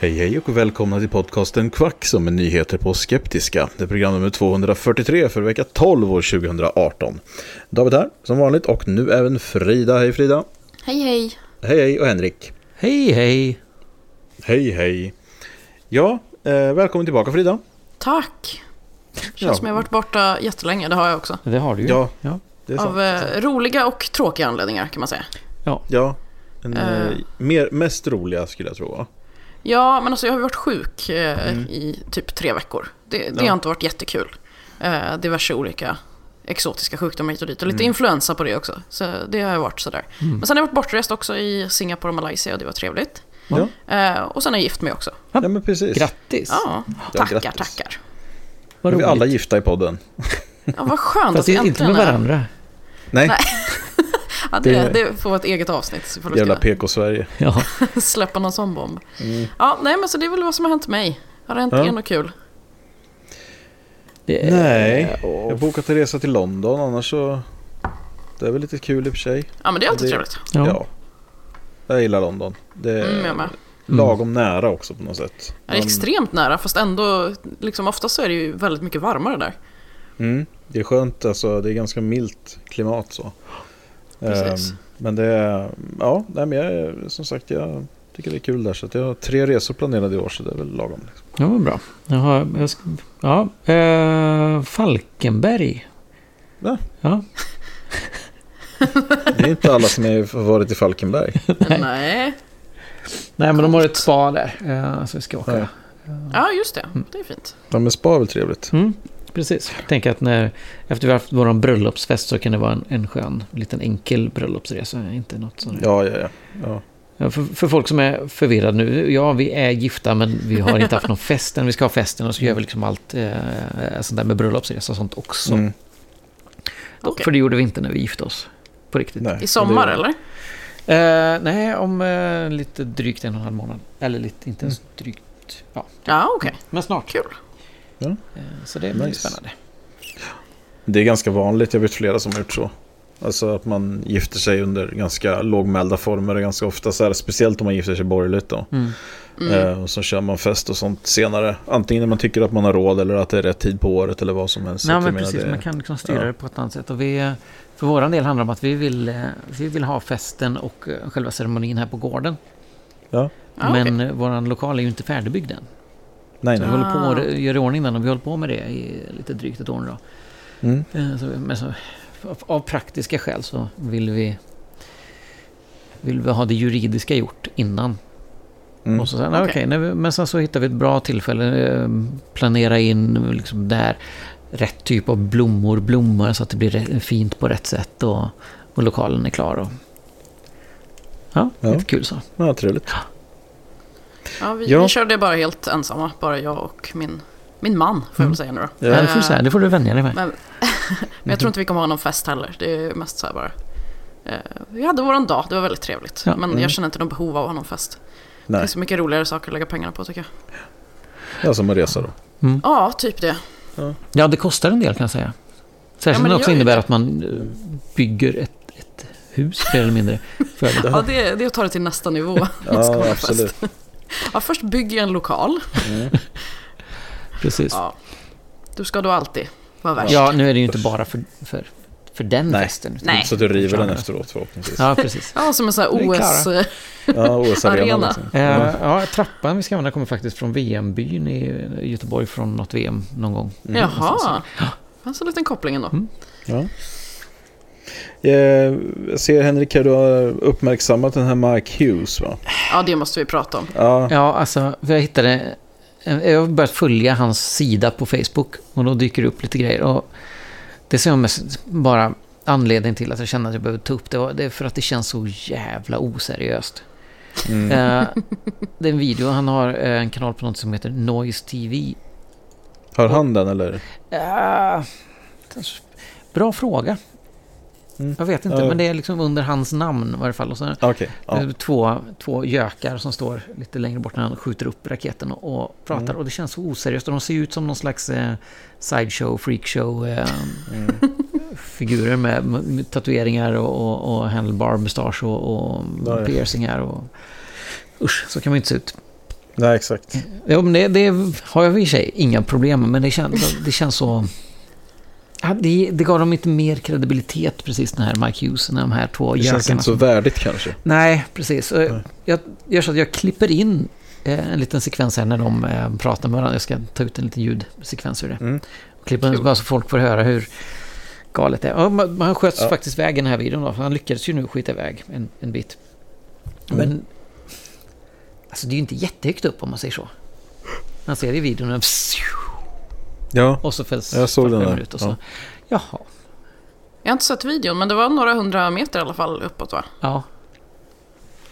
Hej hej och välkomna till podcasten Kvack som är nyheter på Skeptiska. Det är program nummer 243 för vecka 12 år 2018. David här som vanligt och nu även Frida. Hej Frida. Hej hej. Hej hej och Henrik. Hej hej! Hej hej. Ja, eh, välkommen tillbaka Frida. Tack. Känns Ja. som jag har varit borta jättelänge, det har jag också. Det har du ju. Ja. ja. Det. Av eh, roliga och tråkiga anledningar kan man säga. Ja, en, eh, Eh. mer, mest roliga skulle jag tro. Ja, men alltså jag har varit sjuk eh, i typ tre veckor. Det, det Mm. Ja. har inte varit jättekul. Eh, diverse olika exotiska sjukdomar hit och dit. Och lite Mm. influensa på det också. Så det har varit sådär. Men sen har jag varit bortrest också i Singapore och Malaysia och det var trevligt. Ja, Eh, och sen har jag gift mig också. ja men precis. Grattis! Ja, Ja, tackar, grattis. tackar. Vad vi alla gifta i podden. Ja, vad skönt Fast att vi inte äntligen med är- varandra. Nej, Nej. Ja, det, Det- det får vara ett eget avsnitt. Jävla PK-Sverige. Ja. släppa någon sån bomb. Ja, nej men så det är väl vad som har hänt mig. Har det hänt Ja. er något kul? Är- Nej, jag har bokat en resa till London annars så... Det är väl lite kul i och för sig. Ja men det är alltid Det- trevligt. Ja. Ja. Jag gillar London. Det är Mm, jag med. lagom nära också på något sätt. Det är extremt nära fast ändå, liksom oftast så är det ju väldigt mycket varmare där. Mm, det är skönt, alltså, det är ganska milt klimat så. Precis. Ehm, men det är, ja, nej, men jag, som sagt, jag tycker det är kul där. Så att jag har tre resor planerade i år så det är väl lagom. Liksom. Ja, vad bra. Jag har, jag ska, ja, eh, Falkenberg. Ja. Ja. Det är inte alla som är- har varit i Falkenberg. Nej. Nej, men de har ett spa där. Eh, så vi ska åka. Ja. Ja just det, det är fint. Ja, men spa är väl trevligt. Mm, precis. Jag tänker att när, efter vi har haft vår bröllopsfest så kan det vara en, en skön, liten enkel bröllopsresa. Inte något sånt. Ja, ja, ja. ja. Ja, för, för folk som är förvirrade nu. Ja, vi är gifta men vi har inte haft någon fest än. Vi ska ha festen och så gör vi liksom allt eh, sånt där med bröllopsresa och sånt också. Mm. Okej. För det gjorde vi inte när vi gifte oss. På riktigt. Nej, I sommar det, eller? Eh, nej, om eh, lite drygt en och en halv månad. Eller lite, inte ens Mm. drygt. Ja, Ja okej, men snart. kul. Eh, så det blir Nice. spännande. Det är ganska vanligt, jag vet flera som har gjort så. Alltså att man gifter sig under ganska lågmälda former och ganska ofta så här, speciellt om man gifter sig borgerligt då. Mm. Mm. Eh, och så kör man fest och sånt senare. Antingen när man tycker att man har råd eller att det är rätt tid på året eller vad som helst. Nej, men precis. det- Man kan liksom styra ja. det på ett annat sätt. Och vi, för vår del handlar det om att vi vill, eh, vi vill ha festen och själva ceremonin här på gården. Ja. Ja, men eh, vår lokal är ju inte färdigbyggd än. Nej, Så vi nej. håller på Ah. och gör i ordning den och vi håller på med det i lite drygt ett år nu. Mm. Eh, Så, men så, av, av praktiska skäl så vill vi vill vi ha det juridiska gjort innan. Mm. Och så sen, Okej. när vi- men sen så hittar vi ett bra tillfälle. eh, Planera in liksom där rätt typ av blommor blommar så att det blir fint på rätt sätt och, och lokalen är klar. Och, ja, Ja. lite kul så. Ja, trevligt. Ja, vi, Ja. vi körde bara helt ensamma, bara jag och min, min man får jag Mm. väl säga nu då. Ja. Ja, det, får du säga, det får du vänja dig med. Men, men jag tror inte vi kommer ha någon fest heller. Det är mest så här bara. Eh, vi hade våran dag, det var väldigt trevligt. Ja. Men Mm. jag känner inte någon behov av att ha någon fest. Det Nej. finns så mycket roligare saker att lägga pengarna på tycker jag. Ja, som en resa då. Ja, typ det. Ja, det kostar en del kan jag säga. Särskilt Ja, när det det också innebär det. att man eh, bygger ett, ett hus mer eller mindre. För det. Ja, det, är- det är att ta det till nästa nivå. Ja, absolut. Ja, först bygger jag en lokal. Precis. Ja. Du ska då alltid vara värst. Ja, nu är det ju inte bara för, för, för den Nej. festen. utan- Nej. Så du river den efteråt förhoppningsvis. Ja, precis. Ja, som en sån Det är här Klara. OS... Ja, OS-arena. Arena. Liksom. Eh, ja, trappan vi ska använda kommer faktiskt från VM-byn i Göteborg från något VM någon gång. Jaha. Fanns en liten koppling ändå. Mm. Ja. Eh, Jag ser Henrik här, du har uppmärksammat den här Mike Hughes va? Ja, det måste vi prata om. Ja, Ja, alltså, jag hittade... Jag har börjat följa hans sida på Facebook och då dyker det upp lite grejer. Och det som jag mest bara anledning till att jag känner att jag behöver ta upp det, var- det är för att det känns så jävla oseriöst. mm. Eh, det är en video, han har eh, en kanal på något som heter Noise TV. har han den eller? Eh, bra fråga. Mm. Jag vet inte, Ja. men det är liksom under hans namn i varje fall. Och så. Det Ja. två, två gökar som står lite längre bort när han skjuter upp raketen och, och pratar. Mm. Och det känns så oseriöst. Och de ser ut som någon slags eh, sideshow, freakshow eh, Mm. figurer med, med tatueringar och, och, och handlebar mustasch och, och Ja, ja. piercingar. Och, usch, så kan man ju inte se ut. Nej, exakt. Jo, men det, det har jag i och för sig inga problem med. Men det känns, det känns så... Ja, det, det gav dem inte mer kredibilitet precis den här Mike Hughes när de här två Det känns inte så värdigt kanske. Nej, precis. Och Nej. Jag gör så att jag klipper in eh, en liten sekvens här när de eh, pratar med varandra. Jag ska ta ut en liten ljudsekvens ur det. Mm. Klippa in bara så folk får höra hur galet det är. Ja, man, man sköts Ja. faktiskt väg i den här videon då. Han lyckades ju nu skita iväg en, en bit. Mm. Men alltså det är ju inte jättehögt upp om man säger så. Man ser det i videon och, Ja, och så fälls Jag såg den där. och så. Ja. Jaha. Jag har inte sett videon, men det var några hundra meter i alla fall uppåt va? Ja.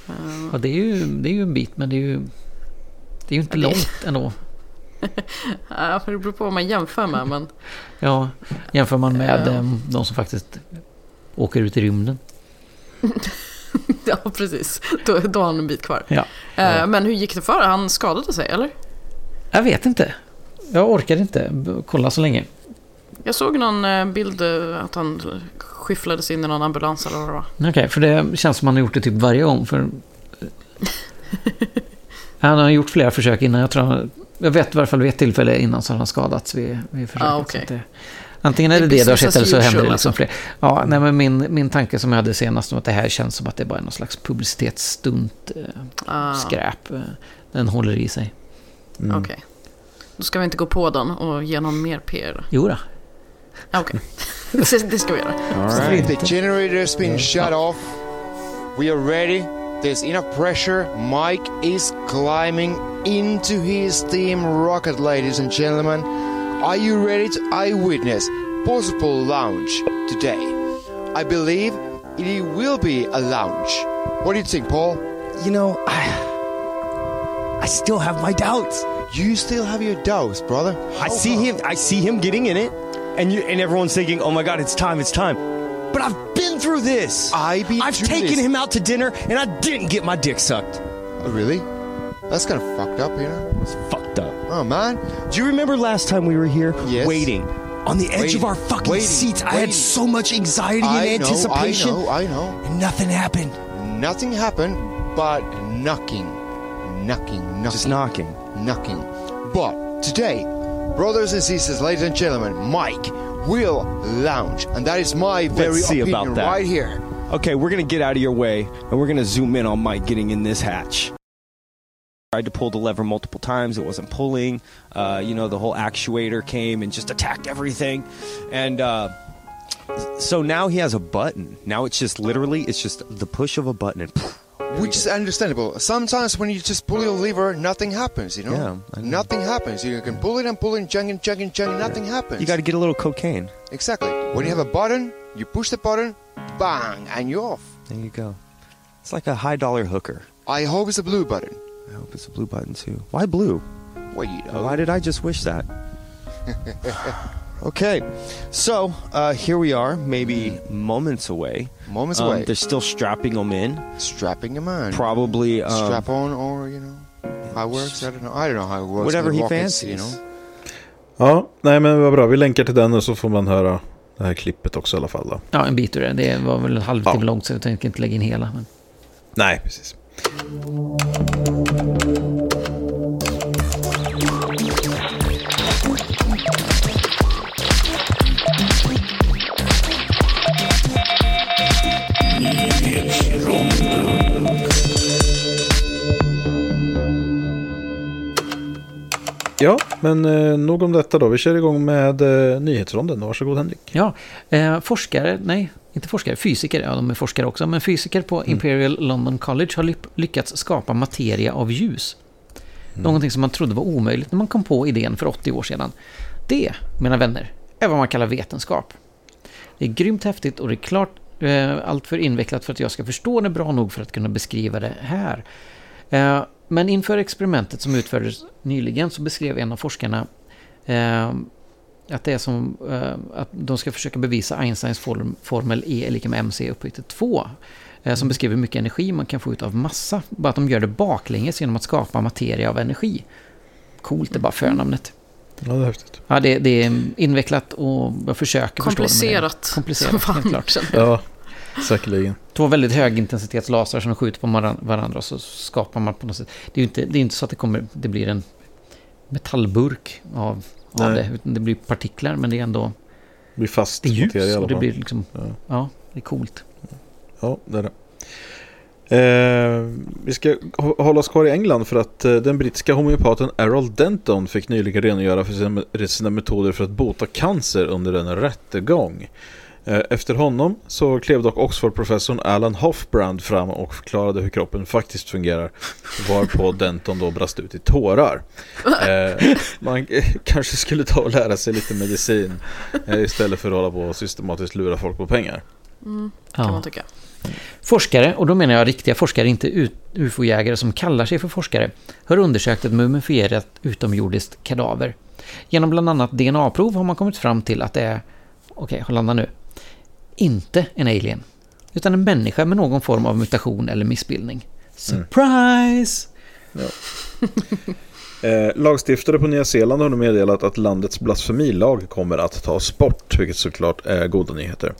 Eh, ja det, är ju, det är ju en bit men det är ju, det är ju inte Ja, det- långt ändå. Ja, för det beror på vad man jämför med, men... Ja, jämför man med Ja. em, de som faktiskt åker ut i rymden. Ja, precis. Då, då har han en bit kvar. Ja. Eh, Men hur gick det för Han skadade sig, eller? Jag vet inte. Jag orkar inte kolla så länge. Jag såg någon eh, bild eh, att han skyfflades in i någon ambulans eller vad det var. Okej, för det känns som han har gjort det typ varje gång. För... han har gjort flera försök innan. Jag tror han, jag vet i varje fall vid ett tillfälle innan så har han skadats vid, vid försöket. Ah, att det, antingen är Det det du har sett eller så händer det liksom alltså. fler. Ja, nej, men min, min tanke som jag hade senast om att det här känns som att det bara är någon slags publicitetsstunt, eh, Ah, skräp. Eh, den håller i sig. Mm. Okej. Då ska vi inte gå på den och ge någon mer PR. Jo då. Ah, Okej. det, det ska vi göra. All right. The generator's been shut off. We are ready. There's enough pressure. Mike is climbing into his steam rocket, ladies and gentlemen. Are you ready to eyewitness possible launch today? I believe it will be a launch. What do you think, Paul? You know, I, I still have my doubts. You still have your doubts, brother. I see him. I see him getting in it, and you and everyone's thinking, "Oh my God, it's time! It's time!" But I've been through this. I've been I've taken this. him out to dinner, and I didn't get my dick sucked. Oh, really? That's kind of fucked up, you know? It's fucked up. Oh, man. Do you remember last time we were here, Yes. waiting on the edge Waiting, of our fucking waiting, seats? I had so much anxiety and I know, I anticipation, know, I know. and nothing happened. Nothing happened, but knocking. Knocking, knocking. Just knocking. knocking. But today, brothers and sisters, ladies and gentlemen, Mike will launch, and that is my very see opinion about that. right here. Okay, we're gonna get out of your way and we're gonna zoom in on Mike getting in this hatch. Tried to pull the lever multiple times, it wasn't pulling. Uh, you know, the whole actuator came and just attacked everything. And uh, so now he has a button. Now it's just literally, it's just the push of a button and Which is understandable. Sometimes when you just pull your lever, nothing happens, you know? Yeah, I know. Nothing happens. You can pull it and pull it, chugging, chugging, chugging, nothing happens. you got to get a little cocaine. Exactly. When you have a button, you push the button, bang, and you're off. There you go. It's like a high dollar hooker. I hope it's a blue button. I hope it's a blue button too. Why blue? Well, you know. Why did I just wish that? okay, so uh, here we are, maybe moments away. Moments Um, away. they're still strapping them in. Strapping a man. Probably. Um, Strap on or, you know. how it works. I don't know. I don't know how it works. Whatever he fancies. you know. Ja, nej men vad bra. Vi länkar till den och så får man höra det här klippet också i alla fall. Då. Ja, en bit ur det. Det var väl en halvtimme Ja. långt så jag tänker inte lägga in hela. Men... Nej, precis. Ja, men eh, nog om detta då. Vi kör igång med eh, nyhetsronden. Varsågod Henrik. Ja, eh, forskare, nej, inte forskare, fysiker, ja de är forskare också, men fysiker på Imperial London College har lyckats skapa materia av ljus. Någonting som man trodde var omöjligt när man kom på idén för 80 år sedan. Det, mina vänner, är vad man kallar vetenskap. Det är grymt häftigt och det är klart eh, allt för invecklat för att jag ska förstå det bra nog för att kunna beskriva det här. Eh, men inför experimentet som utfördes nyligen så beskrev en av forskarna eh, att det är som eh, att de ska försöka bevisa Einsteins form, formel E är lika med mc upphöjt till 2. Eh, som beskriver hur mycket energi man kan få ut av massa. Bara att de gör det baklänges genom att skapa materia av energi. Coolt, är bara förnamnet. Ja, det är häftigt. Ja, det, det är invecklat och jag försöker förstå det. Komplicerat. Komplicerat, helt klart. Ja, säkerligen. Två väldigt högintensitetslasrar som skjuter på varan- varandra och så skapar man på något sätt. Det är ju inte, det är inte så att det, kommer, det blir en metallburk av, av det. Utan det blir partiklar men det är ändå Det blir fast det är ljus i alla och det fall. blir liksom, Ja. ja, det är coolt. Ja, det är det. Eh, vi ska hå- hålla oss kvar i England för att eh, den brittiska homeopaten Errol Denton fick nyligen redogöra för sina, sina metoder för att bota cancer under en rättegång. Eh, efter honom så klev dock Oxford-professorn Alan Hofbrand fram och förklarade hur kroppen faktiskt fungerar. Varpå Denton då brast ut i tårar. Eh, man kanske skulle ta och lära sig lite medicin eh, istället för att hålla på och systematiskt lura folk på pengar. Mm, kan Ja. man tycka. Forskare, och då menar jag riktiga forskare, inte ufo-jägare som kallar sig för forskare, har undersökt ett mumifierat utomjordiskt kadaver. Genom bland annat DNA-prov har man kommit fram till att det är, okej, okay, landa nu, inte en alien, utan en människa med någon form av mutation eller missbildning. Surprise! Eh, lagstiftare på Nya Zeeland har nu meddelat att landets blasfemilag kommer att tas bort, vilket såklart är goda nyheter.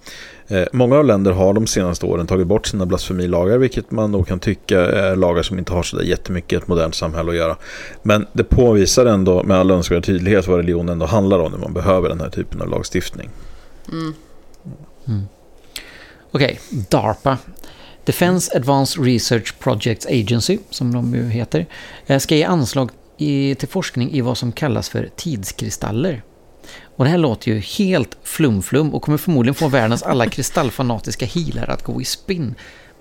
Eh, många länder har de senaste åren tagit bort sina blasfemilagar, vilket man nog kan tycka är lagar som inte har så där jättemycket i ett modernt samhälle att göra. Men det påvisar ändå med all önskvärd tydlighet vad religion ändå handlar om när man behöver den här typen av lagstiftning. Mm. Okej, DARPA. Defense Advanced Research Projects Agency, som de ju heter, eh, ska ge anslag i, till forskning i vad som kallas för tidskristaller. Och det här låter ju helt flumflum och kommer förmodligen få världens alla kristallfanatiska healer att gå i spinn.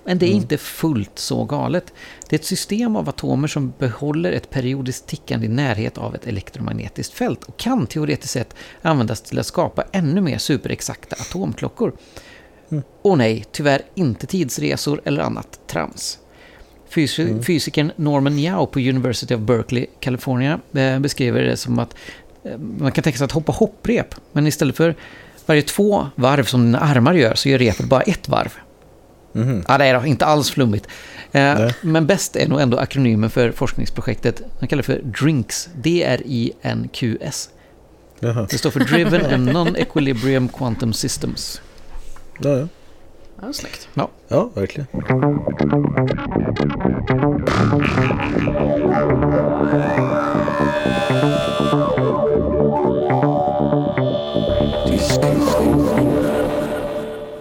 Men det är inte fullt så galet. Det är ett system av atomer som behåller ett periodiskt tickande i närhet av ett elektromagnetiskt fält och kan teoretiskt sett användas till att skapa ännu mer superexakta atomklockor. Och nej, tyvärr inte tidsresor eller annat trams. Fysi- Fysikern Norman Yao på University of Berkeley, California, eh, beskriver det som att eh, man kan tänka sig att hoppa hopprep, men istället för varje två varv som dina armar gör så gör repet bara ett varv. Mhm. Ja, det är då inte alls flummigt. Eh, men bäst är nog ändå akronymen för forskningsprojektet. Man kallar det för DRINQS. D-R-I-N-Q-S. Jaha. Det står för Driven and Non-Equilibrium Quantum Systems. Ja, ja. Ja, snyggt. ja, verkligen.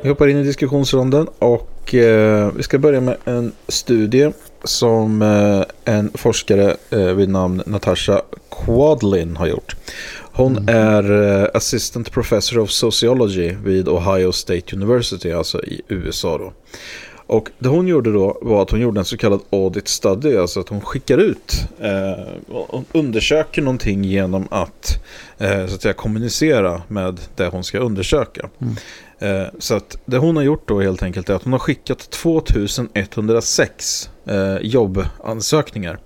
Vi hoppar in i diskussionsronden och eh, vi ska börja med en studie som eh, en forskare eh, vid namn Natasha Quadlin har gjort. Hon är eh, Assistant Professor of Sociology vid Ohio State University, alltså i USA då. Och det hon gjorde då var att hon gjorde en så kallad audit study, alltså att hon skickar ut eh, och undersöker någonting genom att, eh, så att säga, kommunicera med det hon ska undersöka. Eh, så att det hon har gjort då helt enkelt är att hon har skickat 2106 eh, jobbansökningar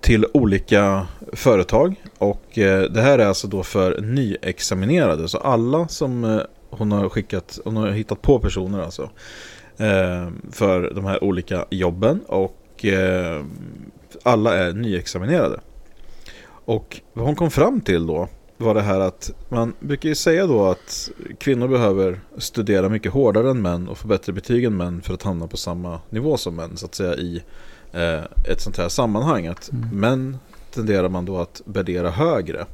till olika företag. Och det här är alltså då för nyexaminerade. Så alla som hon har skickat, hon har hittat på personer alltså. Eh, för de här olika jobben. Och eh, alla är nyexaminerade. Och vad hon kom fram till då var det här att man brukar ju säga då att kvinnor behöver studera mycket hårdare än män och få bättre betyg än män för att hamna på samma nivå som män så att säga i eh, ett sånt här sammanhang. Att mm. män tenderar man då att värdera högre.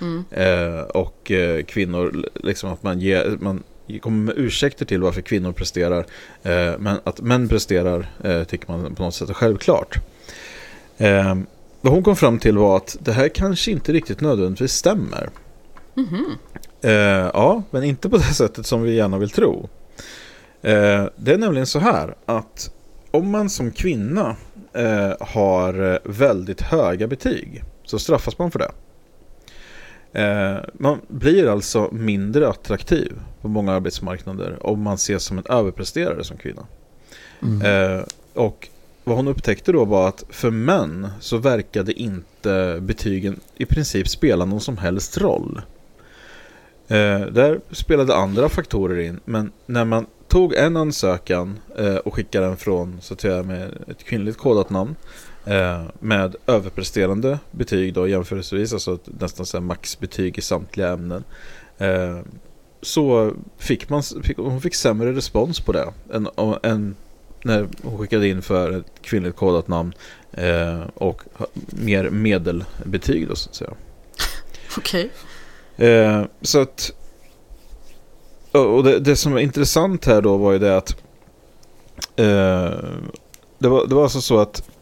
Mm. Eh, och eh, kvinnor, liksom att man, ger, man kommer med ursäkter till varför kvinnor presterar. Eh, men att män presterar eh, tycker man på något sätt är självklart. Eh, vad hon kom fram till var att det här kanske inte riktigt nödvändigtvis stämmer. Mm -hmm. ja, men inte på det sättet som vi gärna vill tro. det är nämligen så här att om man som kvinna har väldigt höga betyg så straffas man för det. Eh, man blir alltså mindre attraktiv på många arbetsmarknader om man ses som en överpresterare som kvinna. Mm. Eh, och vad hon upptäckte då var att för män så verkade inte betygen i princip spela någon som helst roll. Eh, där spelade andra faktorer in, men när man tog en ansökan och skickade den från så att säga med ett kvinnligt kodat namn med överpresterande betyg då jämförelsevis, alltså nästan så maxbetyg i samtliga ämnen. Eh, så fick man, fick, hon fick sämre respons på det än, än när hon skickade in för ett kvinnligt kodat namn eh, och mer medelbetyg då så att säga. Okej. Okay. Eh, så att och det, det, som är intressant här då var ju det att eh, det, var, det var alltså så att eh,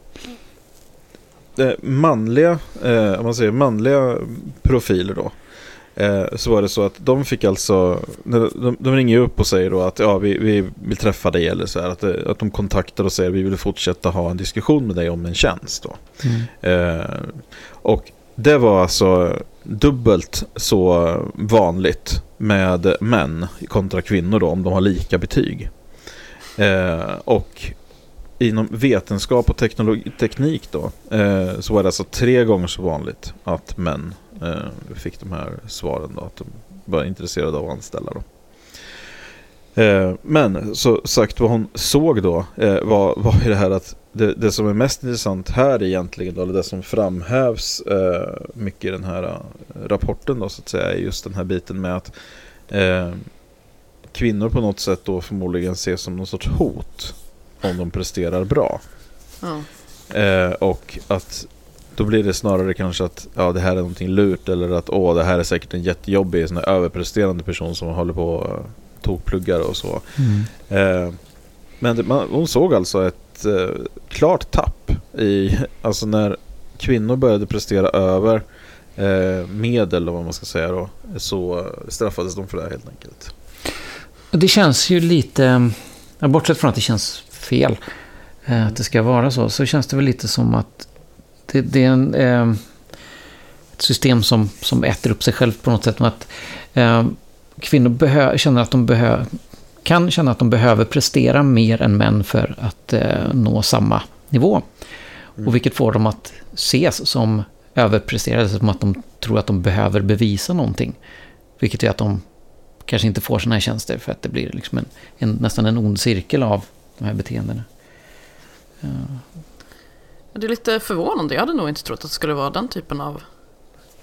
manliga, eh, om man säger manliga profiler då. Eh, så var det så att de fick alltså, de, de ringer upp och säger då att ja, vi, vi vill träffa dig eller så här. Att, eh, att de kontaktar och säger att vi vill fortsätta ha en diskussion med dig om en tjänst då. Mm. Eh, och det var alltså dubbelt så vanligt med män kontra kvinnor då om de har lika betyg. Eh, och inom vetenskap och teknik då eh, så var det alltså tre gånger så vanligt att män eh, fick de här svaren då, att de var intresserade av att anställa då. Eh, men så sagt vad hon såg då eh, var, var ju det här att det, det, som är mest intressant här egentligen då, eller det som framhävs eh, mycket i den här eh, rapporten då så att säga är just den här biten med att eh, kvinnor på något sätt då förmodligen ses som någon sorts hot om de presterar bra. Ja. Eh, och att då blir det snarare kanske att ja, det här är någonting lurt eller att åh, det här är säkert en jättejobbig sån överpresterande person som håller på och tokpluggar och så. Mm. Eh, men det, man, hon såg alltså ett eh, klart tapp i, alltså när kvinnor började prestera över eh, medel, eller vad man ska säga då, så straffades de för det helt enkelt. Det känns ju lite, bortsett från att det känns fel eh, att det ska vara så, så känns det väl lite som att det, det är en, eh, ett system som, som äter upp sig självt på något sätt. Att, eh, kvinnor behö, känner att de behö, kan känna att de behöver prestera mer än män för att eh, nå samma nivå. Mm. Och vilket får dem att ses som överpresterade, som att de tror att de behöver bevisa någonting. Vilket är att de kanske inte får sådana här tjänster för att det blir liksom en, en, nästan en ond cirkel av de här beteendena. Ja. Det är lite förvånande. Jag hade nog inte trott att det skulle vara den typen av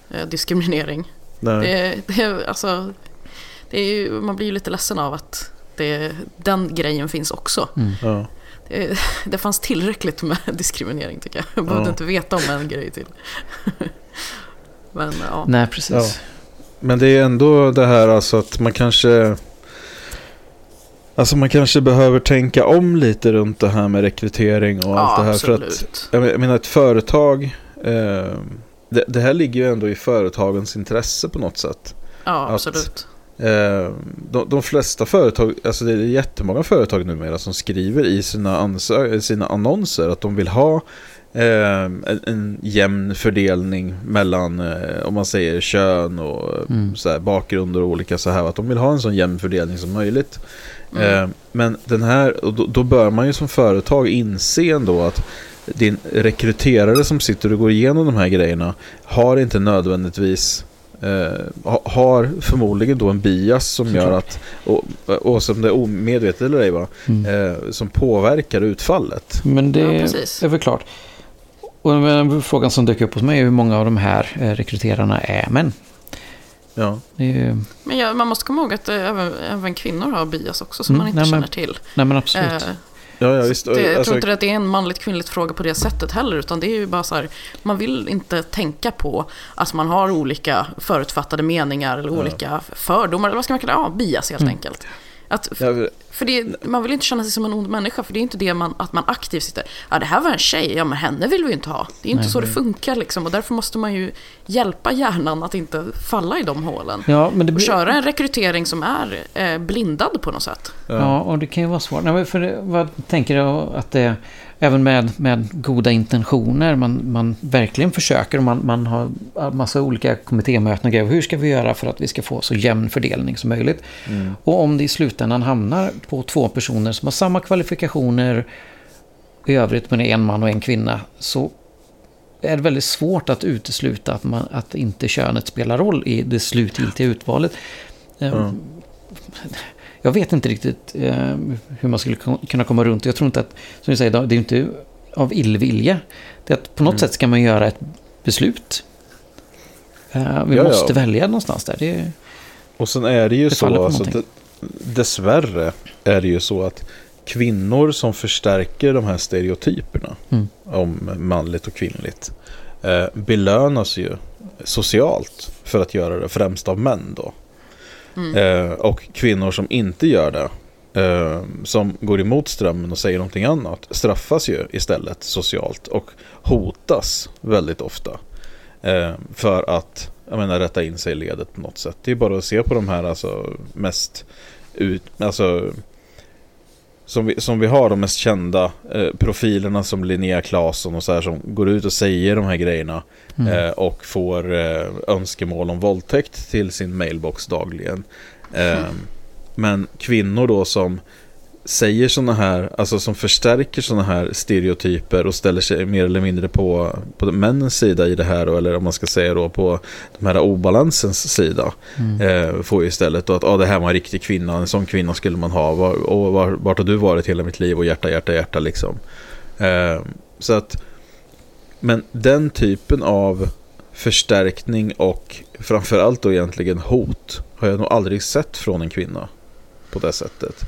eh, diskriminering. Nej. Det, det, alltså, det är ju, man blir ju lite ledsen av att det, den grejen finns också. Mm. Ja. Det, det, fanns tillräckligt med diskriminering tycker jag. Jag behövde ja. inte veta om en grej till. Men, ja. Nej, precis. Men det är ändå det här alltså att man kanske Alltså man kanske behöver tänka om lite runt det här med rekrytering och ja, allt det här. Absolut. För att, jag menar ett företag, eh, det, det, här ligger ju ändå i företagens intresse på något sätt. Ja, att, absolut. Eh, de, de, flesta företag, alltså det är jättemånga företag numera som skriver i sina, sina annonser att de vill ha eh, en, en jämn fördelning mellan, eh, om man säger kön och mm. så här, bakgrund och olika så här. Att de vill ha en sån jämn fördelning som möjligt. Mm. Eh, men den här, då, då bör man ju som företag inse ändå att din rekryterare som sitter och går igenom de här grejerna har inte nödvändigtvis eh, har förmodligen då en bias som Såklart. gör att, och, och som det är omedvetet eller ej va, Mm. eh, som påverkar utfallet. Men det Ja, precis. är väl klart. Och frågan som dök upp hos mig är hur många av de här eh, rekryterarna är män. Ja. Det är ju, Men ja, man måste komma ihåg att eh, även, även kvinnor har bias också som Mm, man inte nej, men- känner till. nej men absolut. Eh, Ja, ja, visst. det, jag Alltså, tror inte att det är en manligt kvinnligt fråga på det sättet heller. Utan det är ju bara så här, man vill inte tänka på att man har olika förutfattade meningar eller olika fördomar. Eller vad ska man kalla det? Ja, bias helt Mm. enkelt. Att, för det, man vill inte känna sig som en ond människa, för det är inte det man, att man aktivt sitter, ja det här var en tjej, ja men henne vill vi ju inte ha. Det är inte Nej. så det funkar liksom, och därför måste man ju hjälpa hjärnan att inte falla i de hålen. ja, men det Och blir, köra en rekrytering som är eh, blindad på något sätt. Ja, och det kan ju vara svårt. Nej, men för det, vad tänker jag att det även med, med goda intentioner, man, man verkligen försöker och man, man har massa olika kommittémöten och grejer. Hur ska vi göra för att vi ska få så jämn fördelning som möjligt? Mm. Och om det i slutändan hamnar på två personer som har samma kvalifikationer i övrigt, men är en man och en kvinna, så är det väldigt svårt att utesluta att, man, att inte könet spelar roll i det slutgiltiga utvalet. Ja. Jag vet inte riktigt eh, hur man skulle kunna komma runt. Jag tror inte att, som du säger, det är ju inte av illvilja. Det är att på något Mm. sätt ska man göra ett beslut. Eh, vi Ja, ja. måste välja någonstans där. Det Och sen är det ju Det så, alltså, det, dessvärre är det ju så att kvinnor som förstärker de här stereotyperna Mm. om manligt och kvinnligt eh, belönas ju socialt för att göra det, främst av män då. Mm. Eh, och kvinnor som inte gör det, eh, som går emot strömmen och säger någonting annat, straffas ju istället socialt och hotas väldigt ofta. Eh, för att jag menar, rätta in sig i ledet på något sätt. Det är bara att se på de här alltså, mest ut, alltså, som, vi, som vi har de mest kända eh, profilerna som Linnea Claesson och så här som går ut och säger de här grejerna mm. eh, och får eh, önskemål om våldtäkt till sin mailbox dagligen. Eh, Men kvinnor då som säger sådana här, alltså som förstärker sådana här stereotyper och ställer sig mer eller mindre på, på männens sida i det här, då, eller om man ska säga då på de här obalansens sida, Mm. eh, får ju istället då att ah, det här var en riktig kvinna, en sån kvinna skulle man ha, var, och var, vart har du varit hela mitt liv och hjärta, hjärta, hjärta liksom. Eh, så att, men den typen av förstärkning och framförallt då egentligen hot har jag nog aldrig sett från en kvinna på det sättet.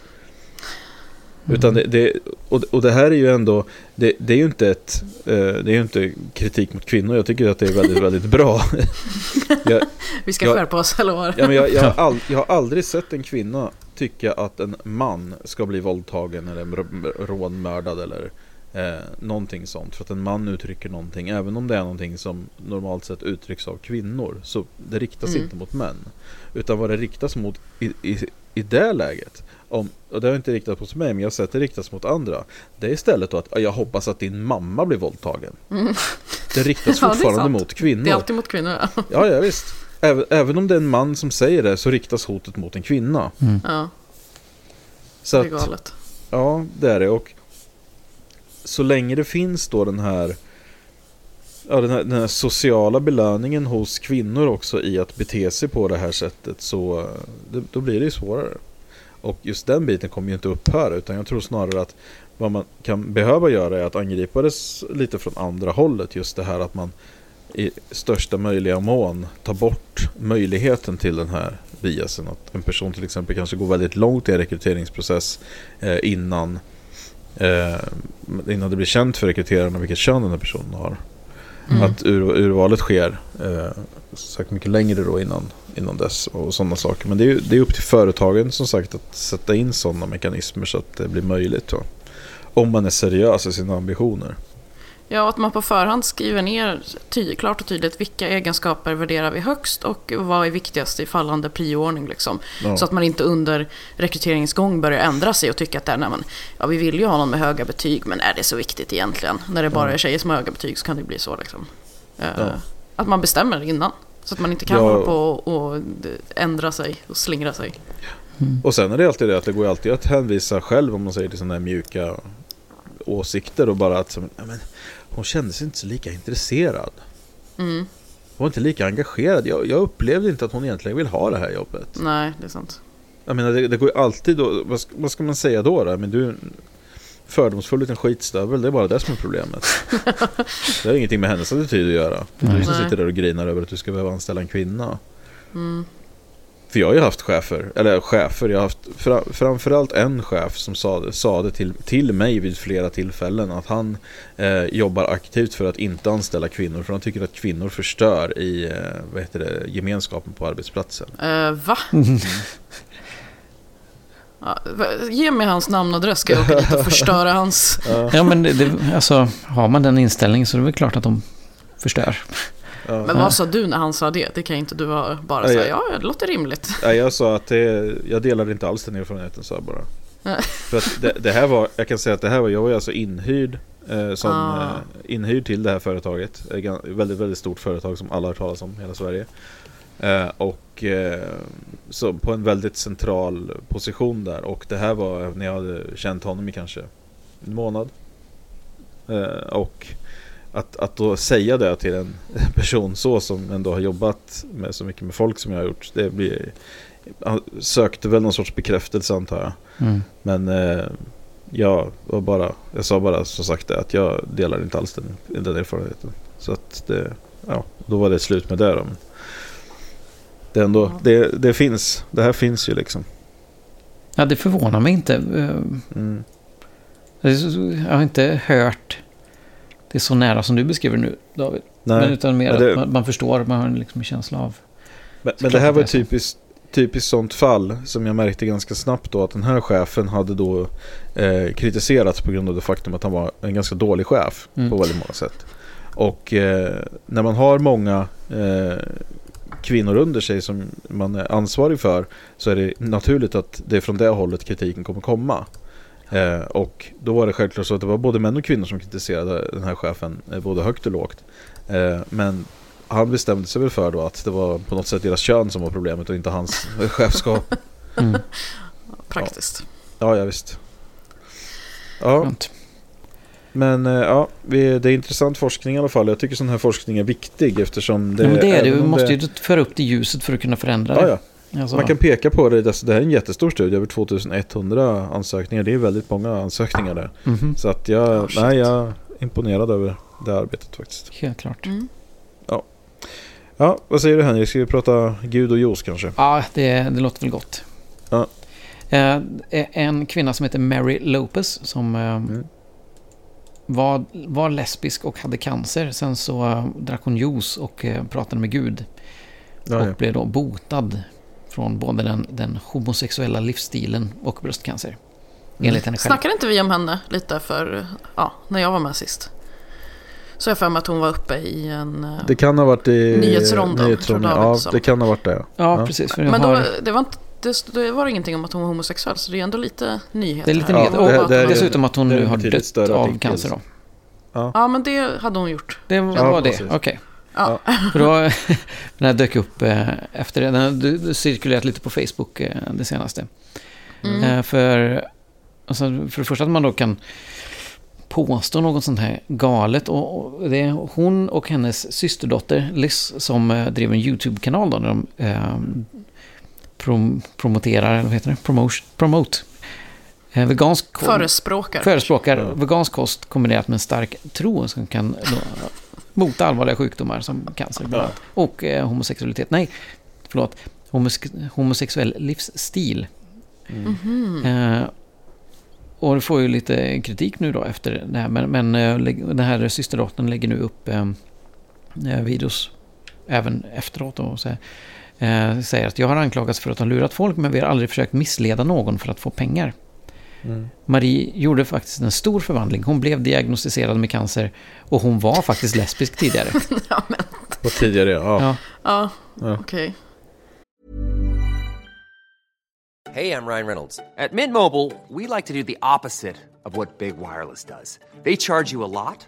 Utan det, det, och, och det här är ju ändå, det, det är ju inte ett, eh, det är ju inte kritik mot kvinnor, jag tycker att det är väldigt, väldigt bra. jag, Vi ska Ja. skärpa oss, eller vad? ja, men jag, jag, har all, jag har aldrig sett en kvinna tycka att en man ska bli våldtagen eller rånmördad eller eh, någonting sånt. För att en man uttrycker någonting, även om det är någonting som normalt sett uttrycks av kvinnor, så det riktas Mm. inte mot män. Utan vad det riktas mot i, i, i det läget, om, och det har inte riktats mot mig, men jag har sett det riktas mot andra. Det är istället då att "Ja, jag hoppas att din mamma blir våldtagen. Mm. Det riktas Ja, det fortfarande sant. mot kvinnor. Det är alltid mot kvinnor, ja. Ja, ja visst. Även, även om det är en man som säger det så riktas hotet mot en kvinna. ja Så det är att, galet. ja, det är det. Och så länge det finns då den här, ja, den här, den här sociala belöningen hos kvinnor också i att bete sig på det här sättet så eh, det, då blir det ju svårare. Och just den biten kommer ju inte upphöra utan jag tror snarare att vad man kan behöva göra är att angripa det lite från andra hållet. Just det här att man i största möjliga mån tar bort möjligheten till den här biasen. Att en person till exempel kanske går väldigt långt i en rekryteringsprocess eh, innan, eh, innan det blir känt för rekryterarna vilket kön den här personen har. Mm. Att ur, urvalet sker eh, mycket längre då innan, innan dess och sådana saker. Men det är, det är upp till företagen som sagt att sätta in sådana mekanismer så att det blir möjligt. Då. Om man är seriös i sina ambitioner. Ja, att man på förhand skriver ner ty- klart och tydligt vilka egenskaper värderar vi högst och vad är viktigast i fallande prioordning. Liksom. Ja. Så att man inte under rekryteringens gång börjar ändra sig och tycka att det är, nej, men, ja, vi vill ju ha någon med höga betyg, men är det så viktigt egentligen? När det bara är tjejer som har höga betyg så kan det bli så. Liksom. Eh, Ja. Att man bestämmer innan. Så att man inte kan Ja. hålla på och, och ändra sig och slingra sig. Och sen är det alltid det att det går alltid att hänvisa själv om man säger till sådana här mjuka åsikter och bara att som, "Ja, men, hon kände sig inte så lika intresserad. Mm. var inte lika engagerad. Jag, jag upplevde inte att hon egentligen vill ha det här jobbet. Nej, det är sant. Jag menar, det, det går ju alltid då, vad, ska, vad ska man säga då? då? Men du fördomsfull liten skitstövel, det är bara det som är problemet. det har ingenting med hennes attityd att göra. Det är du som sitter där och grinar över att du ska behöva anställa en kvinna. Mm. För jag har ju haft chefer, eller chefer, jag har haft fra, framförallt en chef som sa, sa det till, till mig vid flera tillfällen att han eh, jobbar aktivt för att inte anställa kvinnor för han tycker att kvinnor förstör i eh, vad heter det, gemenskapen på arbetsplatsen. Uh, va? Mm. Ge mig hans namn och adress ska jag åka dit och förstöra hans... ja men det, alltså, har man den inställningen så är det väl klart att de förstör. Ja. Men vad sa du när han sa det? Det kan inte du bara säga, ja det låter rimligt. Ja, jag sa att det, jag delade inte alls den erfarenheten, sa jag bara. För att det, det, här var, jag kan säga att det här var, jag var alltså inhyrd eh, som ah. eh, inhyrd till det här företaget. Ett väldigt, väldigt stort företag som alla har hört talas om i hela Sverige. Eh, och eh, så på en väldigt central position där. Och det här var när jag hade känt honom i kanske en månad. Eh, och att, att då säga det till en person så som ändå har jobbat med så mycket med folk som jag har gjort. Det blir, han sökte väl någon sorts bekräftelse antar jag. Mm. Men eh, jag, var bara, jag sa bara som sagt det att jag delar inte alls den, den erfarenheten. Så att det, ja, då var det slut med det då. Men det, ändå, ja. det, det finns, det här finns ju liksom. Ja, det förvånar mig inte. Mm. Jag har inte hört det är så nära som du beskriver nu, David. Nej, men utan mer det, att man, man, förstår, man har liksom en känsla av... Men, men det här var ett typiskt, typiskt sånt fall som jag märkte ganska snabbt då att den här chefen hade då eh, kritiserats på grund av det faktum att han var en ganska dålig chef mm. på väldigt många sätt. Och eh, när man har många eh, kvinnor under sig som man är ansvarig för så är det naturligt att det är från det hållet kritiken kommer komma. Eh, och då var det självklart så att det var både män och kvinnor som kritiserade den här chefen, eh, både högt och lågt. Eh, men han bestämde sig väl för då att det var på något sätt deras kön som var problemet och inte hans chefskap. Mm. Praktiskt. Ja, ja visst. Ja. Men eh, ja, det är intressant forskning i alla fall. Jag tycker sån här forskning är viktig eftersom det... Ja, men det är det. Vi måste ju föra upp det i ljuset för att kunna förändra det. Ja, ja. Alltså. Man kan peka på det, det här är en jättestor studie, över 2100 ansökningar. Det är väldigt många ansökningar där. Mm -hmm. Så att jag, oh, nej, jag är imponerad över det arbetet faktiskt. Helt klart. Mm. Ja. ja, vad säger du Henrik? Ska vi prata Gud och juice kanske? Ja, det, det låter väl gott. Ja. Eh, en kvinna som heter Mary Lopez som eh, mm. Var, var lesbisk och hade cancer. Sen så eh, drack hon juice och pratade med Gud. Ja, och ja. blev då botad från både den, den homosexuella livsstilen och bröstcancer. Mm. Enligt henne själv. Snackade inte vi om henne lite för, ja, när jag var med sist? Så jag för mig att hon var uppe i en eh, Det kan ha varit i nyhetsronden. nyhetsronden ja, det kan ha varit det. Ja, ja. precis. Men då, det, var inte, det, det var ingenting om att hon var homosexuell, så det är ändå lite nyheter. Det är lite nyheter. Ja, och det, det, dessutom att hon nu har dött av cancer då. Ja. ja, men det hade hon gjort. Det var ja, det, okej. Okay. Ja. För då, den här dök upp eh, efter det. Den har cirkulerat lite på Facebook eh, det senaste. Mm. Eh, för, alltså, för det första att man då kan påstå något sånt här galet. Och det är hon och hennes systerdotter Liz som driver en YouTube-kanal då, där de eh, prom promoterar, eller vad heter det? Promotion, promote. Eh, vegansk förespråkar. Förespråkar ja. vegansk kost kombinerat med en stark tro som kan då Mota allvarliga sjukdomar som cancer bland annat. Och eh, homosexualitet. Nej, förlåt. Homose homosexuell livsstil. Mm. Mm. Eh, och det får ju lite kritik nu då efter det här. Men, men den här systerdottern lägger nu upp videos även efteråt. Och så, eh, säger att jag har anklagats för att ha lurat folk men vi har aldrig försökt missleda någon för att få pengar. Mm. Marie gjorde faktiskt en stor förvandling. Hon blev diagnostiserad med cancer och hon var faktiskt lesbisk tidigare. ja, men... Och tidigare, ja. Ja, ja. ja. okej. Okay. Hej, jag Ryan Reynolds. At Mint Mobile, we like to do the opposite of what Big Wireless does. They charge you a lot,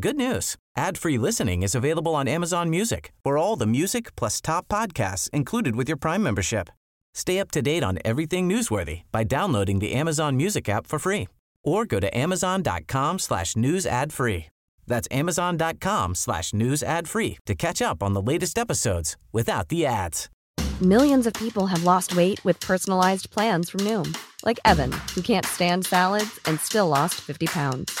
Good news. Ad-free listening is available on Amazon Music for all the music plus top podcasts included with your Prime membership. Stay up to date on everything newsworthy by downloading the Amazon Music app for free or go to amazon.com slash news ad free. That's amazon.com slash news ad free to catch up on the latest episodes without the ads. Millions of people have lost weight with personalized plans from Noom, like Evan, who can't stand salads and still lost 50 pounds.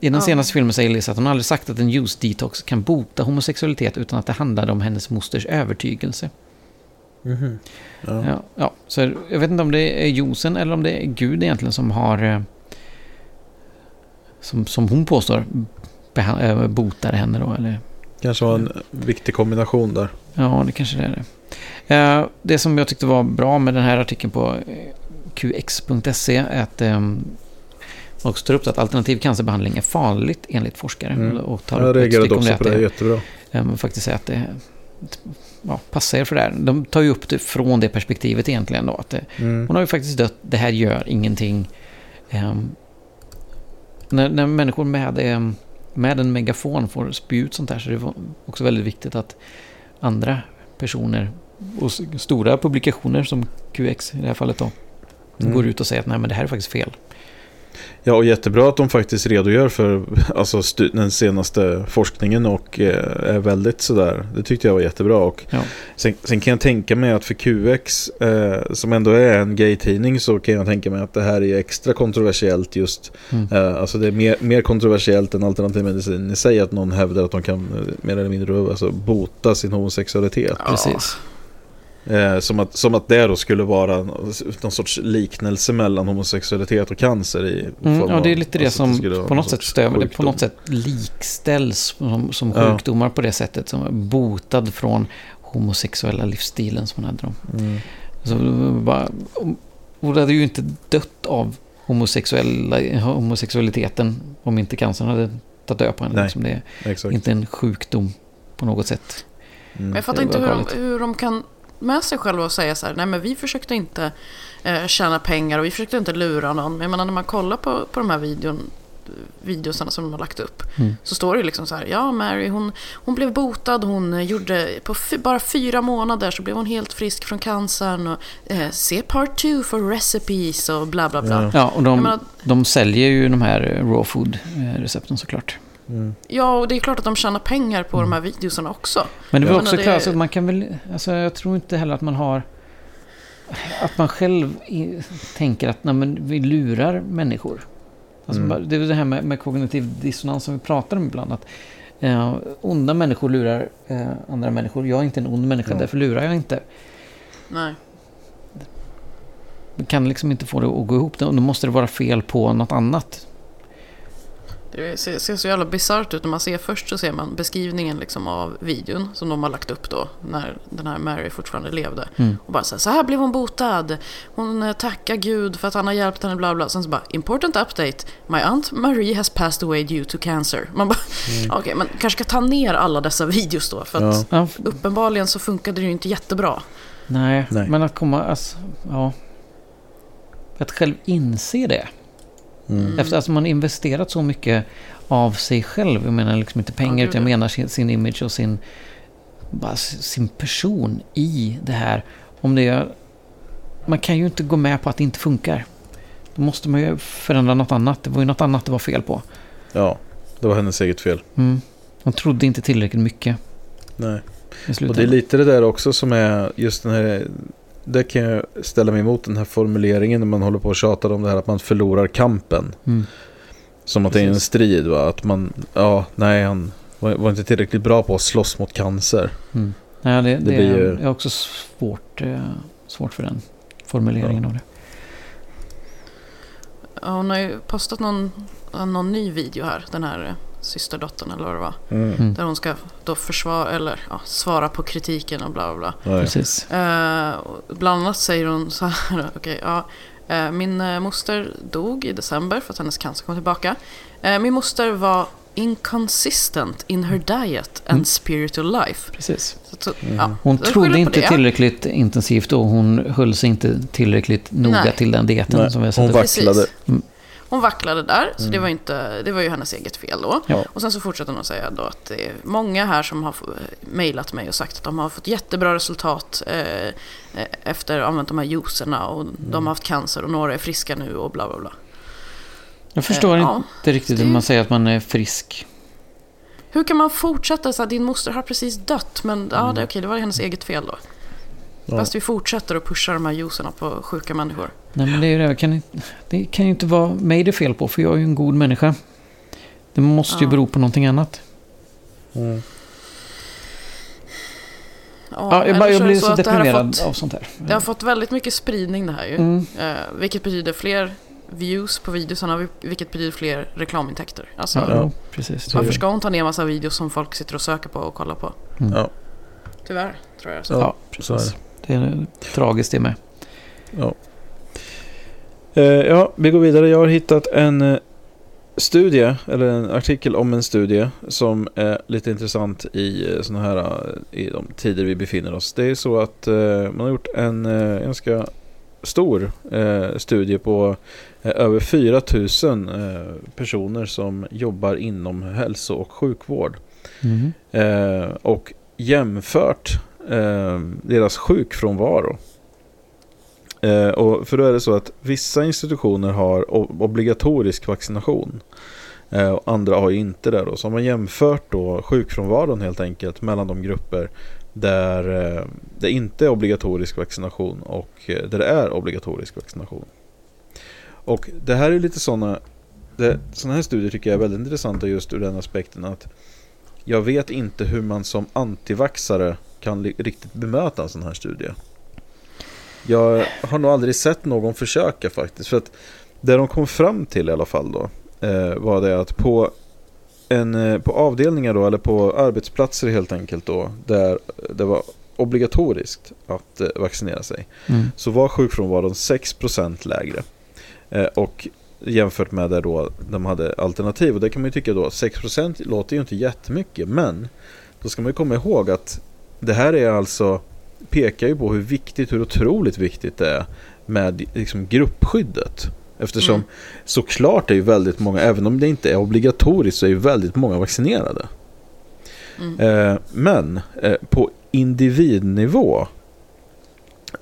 I den senaste filmen säger Liz att hon aldrig sagt att en juice detox kan bota homosexualitet utan att det handlade om hennes mosters övertygelse. Mhm. Ja. Ja, ja, så jag vet inte om det är juicen eller om det är Gud egentligen som har... eh, Som, som hon påstår eh, botar henne då, eller... Kanske var en viktig kombination där. Ja, det kanske det är det. Eh, Det som jag tyckte var bra med den här artikeln på qx.se är att eh, man också tar upp att alternativ cancerbehandling är farligt enligt forskare. Mm. Och tar Jag upp reagerade om också på att det, jättebra. man faktiskt säger att det ja, passar er för det här. De tar ju upp det från det perspektivet egentligen då. Att det, Mm. hon har ju faktiskt dött, det här gör ingenting. Ehm, när, när människor med, ehm, med en megafon får spy ut sånt här så är det också väldigt viktigt att andra personer och stora publikationer som QX i det här fallet då Mm. går ut och säger att nej men det här är faktiskt fel. Ja, och jättebra att de faktiskt redogör för alltså, den senaste forskningen och eh, är väldigt sådär. Det tyckte jag var jättebra. Och Ja. sen, sen kan jag tänka mig att för QX, eh, som ändå är en gay-tidning, så kan jag tänka mig att det här är extra kontroversiellt just. Mm. Eh, alltså det är mer, mer kontroversiellt än alternativmedicin i sig att någon hävdar att de kan eh, mer eller mindre alltså, bota sin homosexualitet. Precis. Eh, som, att, som att det då skulle vara någon sorts liknelse mellan homosexualitet och cancer i Mm, form ja, det är av- lite det alltså att som skulle vara på något sätt stämmer. Det på något sätt likställs som, som Ja. sjukdomar på det sättet. Som är botad från homosexuella livsstilen som man hade då. Mm. Så det var bara, och det hade ju inte dött av homosexuella, homosexualiteten om inte cancern hade tagit död på henne. Nej, Liksom det är Exakt. inte en sjukdom på något sätt. Mm. Men jag fattar Det inte hur de, hur de kan med sig själva och säga så här, nej men vi försökte inte eh, tjäna pengar och vi försökte inte lura någon. Men jag menar när man kollar på, på de här videon, videosarna som de har lagt upp Mm. så står det ju liksom så här, ja Mary hon, hon blev botad, hon eh, gjorde på bara fyra månader så blev hon helt frisk från cancern och eh, se part two for recipes och bla bla bla. Ja. Ja, och de, menar, de säljer ju de här eh, raw food-recepten såklart. Mm. ja, och det är klart att de tjänar pengar på de här videosarna också. Men det var också menar, det- klart, så man kan väl, alltså jag tror inte heller att man har, att man själv i, tänker att nej, men vi lurar människor. Alltså, Mm. Det är det här med, med kognitiv dissonans som vi pratar om ibland. Att eh, onda människor lurar eh, andra människor. Jag är inte en ond människa, Ja. därför lurar jag inte. Nej. Man kan liksom inte få det att gå ihop. Då måste det vara fel på något annat. Det ser, ser så jävla bisarrt ut när man ser först så ser man beskrivningen liksom av videon som de har lagt upp då när den här Mary fortfarande levde. Mm. Och bara så här, så här blev hon botad. Hon eh, tackar Gud för att han har hjälpt henne bla bla. Sen så bara, important update. My aunt Marie has passed away due to cancer. Man bara, okej men kanske ska ta ner alla dessa videos då. För att Ja, uppenbarligen så funkade det ju inte jättebra. nej, Nej. men att komma, alltså, ja. Att själv inse det. Mm. Efter att man investerat så mycket av sig själv. Jag menar liksom inte pengar, utan jag ja. menar sin, sin image och sin, sin person i det här. Om det är, man kan ju inte gå med på att det inte funkar. Då måste man ju förändra något annat. Det var ju något annat det var fel på. Ja, det var hennes eget fel. Mm. Hon trodde inte tillräckligt mycket Nej. Och det är lite det där också som är just den här det kan jag ställa mig emot den här formuleringen när man håller på och tjatar om det här att man förlorar kampen. Mm. Som att det är en Precis. strid va? Att man, ja, nej han var, var inte tillräckligt bra på att slåss mot cancer. Mm. Ja, det, det, blir ju- är också svårt, eh, svårt för den formuleringen Ja. av det. hon har ju postat någon, någon ny video här. Den här systerdottern eller vad det var. Mm. Där hon ska då försvara, eller ja, svara på kritiken och bla bla bla. Precis. Eh, bland annat säger hon så här, okej, ja. eh, min eh, moster dog i december för att hennes cancer kom tillbaka. Eh, min moster var inconsistent in her diet and Mm. spiritual life. Precis. Så, så, ja, Hon trodde inte det. tillräckligt intensivt och hon höll sig inte tillräckligt noga Nej. till den dieten Nej, som vi har hon sett. var- Precis. vacklade. Hon vacklade där, så Mm. det, var inte, det var ju hennes eget fel då. Ja. Och sen så fortsätter hon att säga då att det är många här som har mejlat mig och sagt att de har fått jättebra resultat eh, eh, efter att ha använt de här juicerna och Mm. de har haft cancer och några är friska nu och bla bla bla. Jag förstår Eh, ja. inte riktigt hur man säger att man är frisk. Hur kan man fortsätta så att din moster har precis dött men ja, Mm. det, är okej, det var hennes eget fel då. Ja. Fast vi fortsätter att pusha de här juicerna på sjuka människor. Nej men det är ju det, kan, inte- det kan ju inte vara mig det är fel på för jag är ju en god människa. Det måste ju Ja. bero på någonting annat. Mm. Ja, jag, bara, jag blir så har deprimerad fått- av sånt här. Det har fått väldigt mycket spridning det här ju. Mm. Eh, vilket betyder fler views på videosarna, vil- vilket betyder fler reklamintäkter. Alltså, Ja, Ja. precis. Varför ska hon ta ner massa videos som folk sitter och söker på och kollar på? Mm. Ja. Tyvärr, tror jag. Så. Ja, Ja, så är precis. Det är tragiskt det med. Ja. Eh, ja, vi går vidare. Jag har hittat en eh, studie, eller en artikel om en studie som är lite intressant i såna här eh, i de tider vi befinner oss. Det är så att eh, man har gjort en eh, ganska stor eh, studie på eh, över 4000 eh, personer som jobbar inom hälso och sjukvård. Mm. Eh, och jämfört eh, deras sjukfrånvaro. Eh, och för då är det så att vissa institutioner har obligatorisk vaccination. Eh, och andra har ju inte det då. Så har man jämfört då sjukfrånvaron helt enkelt mellan de grupper där eh, det inte är obligatorisk vaccination och eh, där det är obligatorisk vaccination. Och det här är lite sådana sådana här studier tycker jag är väldigt intressanta just ur den aspekten att jag vet inte hur man som antivaxare kan riktigt bemöta en sån här studie. Jag har nog aldrig sett någon försöka faktiskt. För att det de kom fram till i alla fall då eh, var det att på, en, eh, på avdelningar då, eller på arbetsplatser helt enkelt då, där det var obligatoriskt att eh, vaccinera sig, Mm. så var sjukfrånvaron 6% lägre. Och jämfört med där då de hade alternativ. Och det kan man ju tycka då, 6% låter ju inte jättemycket. Men då ska man ju komma ihåg att det här är alltså pekar ju på hur viktigt, hur otroligt viktigt det är med liksom, gruppskyddet. Eftersom Mm. såklart är ju väldigt många, även om det inte är obligatoriskt, så är ju väldigt många vaccinerade. Mm. Eh, men eh, på individnivå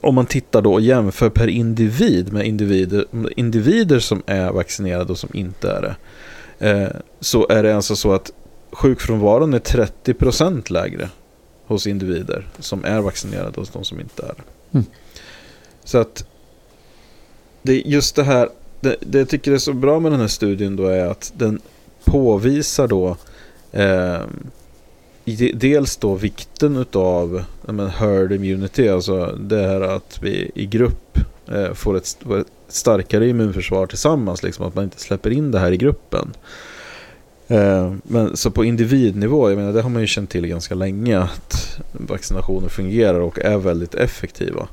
om man tittar då och jämför per individ med individer, individer som är vaccinerade och som inte är det. Eh, så är det alltså så att sjukfrånvaron är 30% lägre hos individer som är vaccinerade hos de som inte är. Mm. Så att det, just det här, det, det jag tycker är så bra med den här studien då är att den påvisar då eh, dels då vikten ja, men, herd immunity, alltså det här att vi i grupp eh, får ett, ett starkare immunförsvar tillsammans, liksom att man inte släpper in det här i gruppen. Eh, men så på individnivå, jag menar det har man ju känt till ganska länge att vaccinationer fungerar och är väldigt effektiva.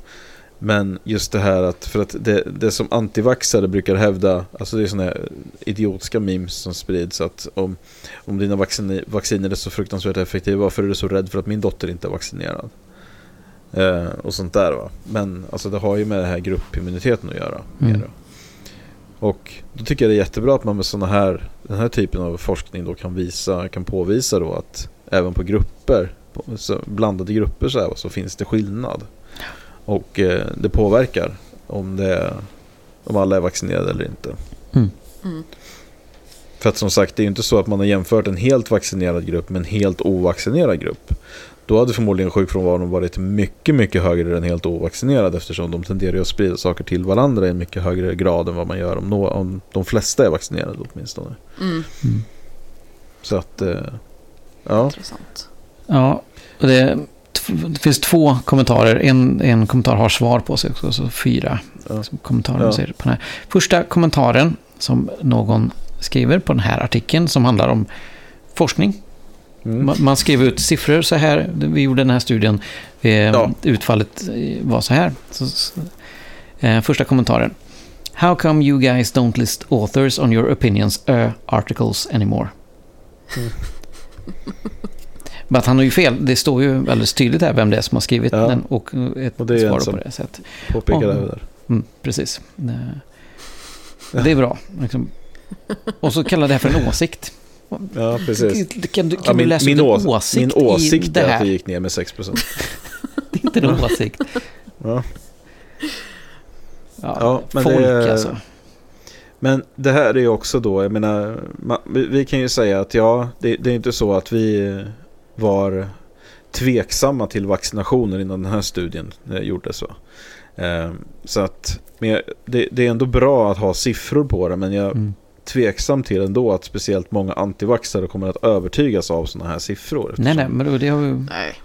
Men just det här att, för att det, det som antivaxare brukar hävda, alltså det är sådana här idiotiska memes som sprids att om, om dina vaccin, vacciner är så fruktansvärt effektiva, varför är du så rädd för att min dotter inte är vaccinerad? Eh, och sånt där va. Men alltså det har ju med den här gruppimmuniteten att göra. Mm. Och då tycker jag det är jättebra att man med såna här, den här typen av forskning då kan visa, kan påvisa då att även på grupper, på, så blandade grupper så, här, så finns det skillnad. Och eh, det påverkar om, det, om alla är vaccinerade eller inte. Mm. Mm. För att som sagt, det är ju inte så att man har jämfört en helt vaccinerad grupp med en helt ovaccinerad grupp. Då hade förmodligen sjukfrånvaron varit mycket, mycket högre än helt ovaccinerad eftersom de tenderar att sprida saker till varandra i mycket högre grad än vad man gör om, nå- om de flesta är vaccinerade åtminstone. Mm. Så att, eh, ja. Intressant. Ja, och det, det finns två kommentarer. En, en kommentar har svar på sig också, så fyra Ja. kommentarer Ja. säger på den här. Första kommentaren som någon skriver på den här artikeln som handlar om forskning. Mm. Man, man skriver ut siffror så här. Vi gjorde den här studien. Eh, ja. Utfallet var så här. Så, så, eh, första kommentaren. How come you guys don't list authors on your opinions uh, articles anymore? Mm. Men han har ju fel. Det står ju alldeles tydligt här vem det är som har skrivit ja. den och ett och det är svar på det sättet. Påpekar det där. Mm, precis. Det, det är bra. Liksom. Och så kallar det här för en åsikt. Ja, precis. Kan, kan, du, kan ja, min, du läsa min, ås åsikt min åsikt är att det gick ner med 6%. det är inte en åsikt. Ja. Ja, ja men folk det, alltså. Men det här är ju också då, jag menar, vi kan ju säga att ja, det, det är inte så att vi var tveksamma till vaccinationer innan den här studien eh, gjordes. Va? Eh, så att det, det, är ändå bra att ha siffror på det, men jag mm. Tveksam till ändå att speciellt många antivaxare kommer att övertygas av sådana här siffror. Nej, nej, men det har vi, nej.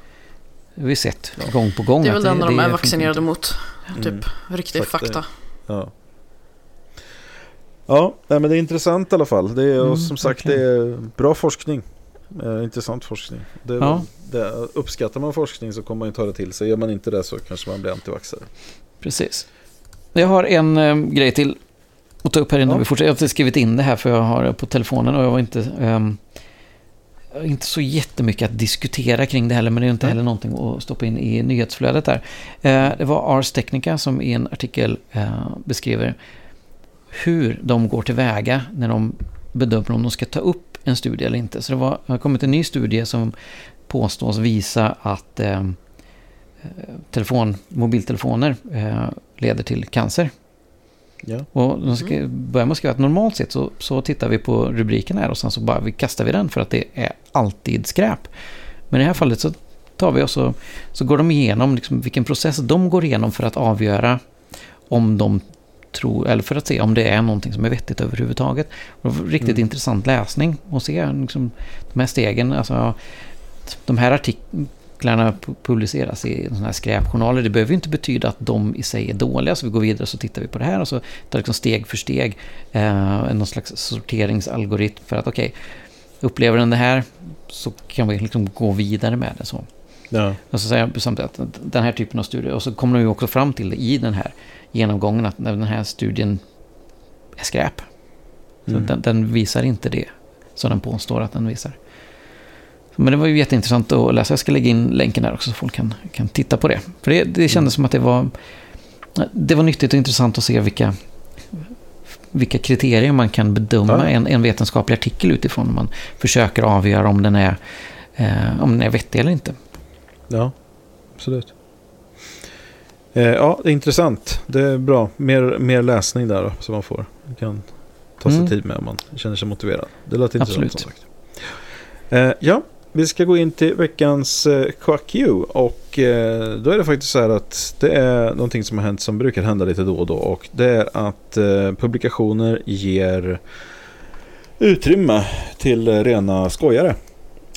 vi sett gång på gång. Det är väl det enda de är vaccinerade mot. Typ mm. riktig fakta. Det, ja. Ja, nej, men det är intressant i alla fall. Det är, mm, som sagt, okay. det är bra forskning. Eh, intressant forskning. Det, ja. det, uppskattar man forskning så kommer man ju ta det till sig. Gör man inte det så kanske man blir antivaxare. Precis. Jag har en eh, grej till att ta upp här innan ja. vi fortsätter. Jag har skrivit in det här för jag har det på telefonen och jag var inte... Um, inte så jättemycket att diskutera kring det heller, men det är inte heller någonting att stoppa in i nyhetsflödet där. Eh, det var Ars Technica som i en artikel eh, beskriver hur de går tillväga när de bedömer om de ska ta upp en studie eller inte. Så det var, har kommit en ny studie som påstås visa att eh, telefon, mobiltelefoner eh, leder till cancer. Ja. Och de ska mm. börja med att skriva att normalt sett så, så tittar vi på rubriken här och sen så bara vi kastar vi den för att det är alltid skräp. Men i det här fallet så tar vi och så, så går de igenom liksom vilken process de går igenom för att avgöra om de tror, eller för att se om det är någonting som är vettigt överhuvudtaget. Var riktigt mm. intressant läsning och se liksom, de här stegen. Alltså, de här artiklarna publiceras i sådana här skräpjournaler. Det behöver ju inte betyda att de i sig är dåliga. Så vi går vidare så tittar vi på det här och så tar liksom steg för steg eh, någon slags sorteringsalgoritm för att okej, okay, upplever den det här så kan vi liksom gå vidare med det. Så. Ja. Och så säger jag samtidigt att den här typen av studier, och så kommer de ju också fram till det i den här genomgången att den här studien är skräp. Mm. Den, den, visar inte det som den påstår att den visar. Men det var ju jätteintressant att läsa. Jag ska lägga in länken där också så folk kan, kan titta på det. För det, det kändes mm. som att det var, det var nyttigt och intressant att se vilka, vilka kriterier man kan bedöma ja. en, en vetenskaplig artikel utifrån. Man försöker avgöra om den är, eh, om den är vettig eller inte. Ja, absolut. Eh, ja, det är intressant. Det är bra. Mer, mer läsning där då, så man får. kan ta sig mm. tid med om man känner sig motiverad. Det låter intressant som sagt. Eh, ja, vi ska gå in till veckans eh, Quack You. Och eh, då är det faktiskt så här att det är någonting som har hänt som brukar hända lite då och då. Och det är att eh, publikationer ger utrymme till rena skojare.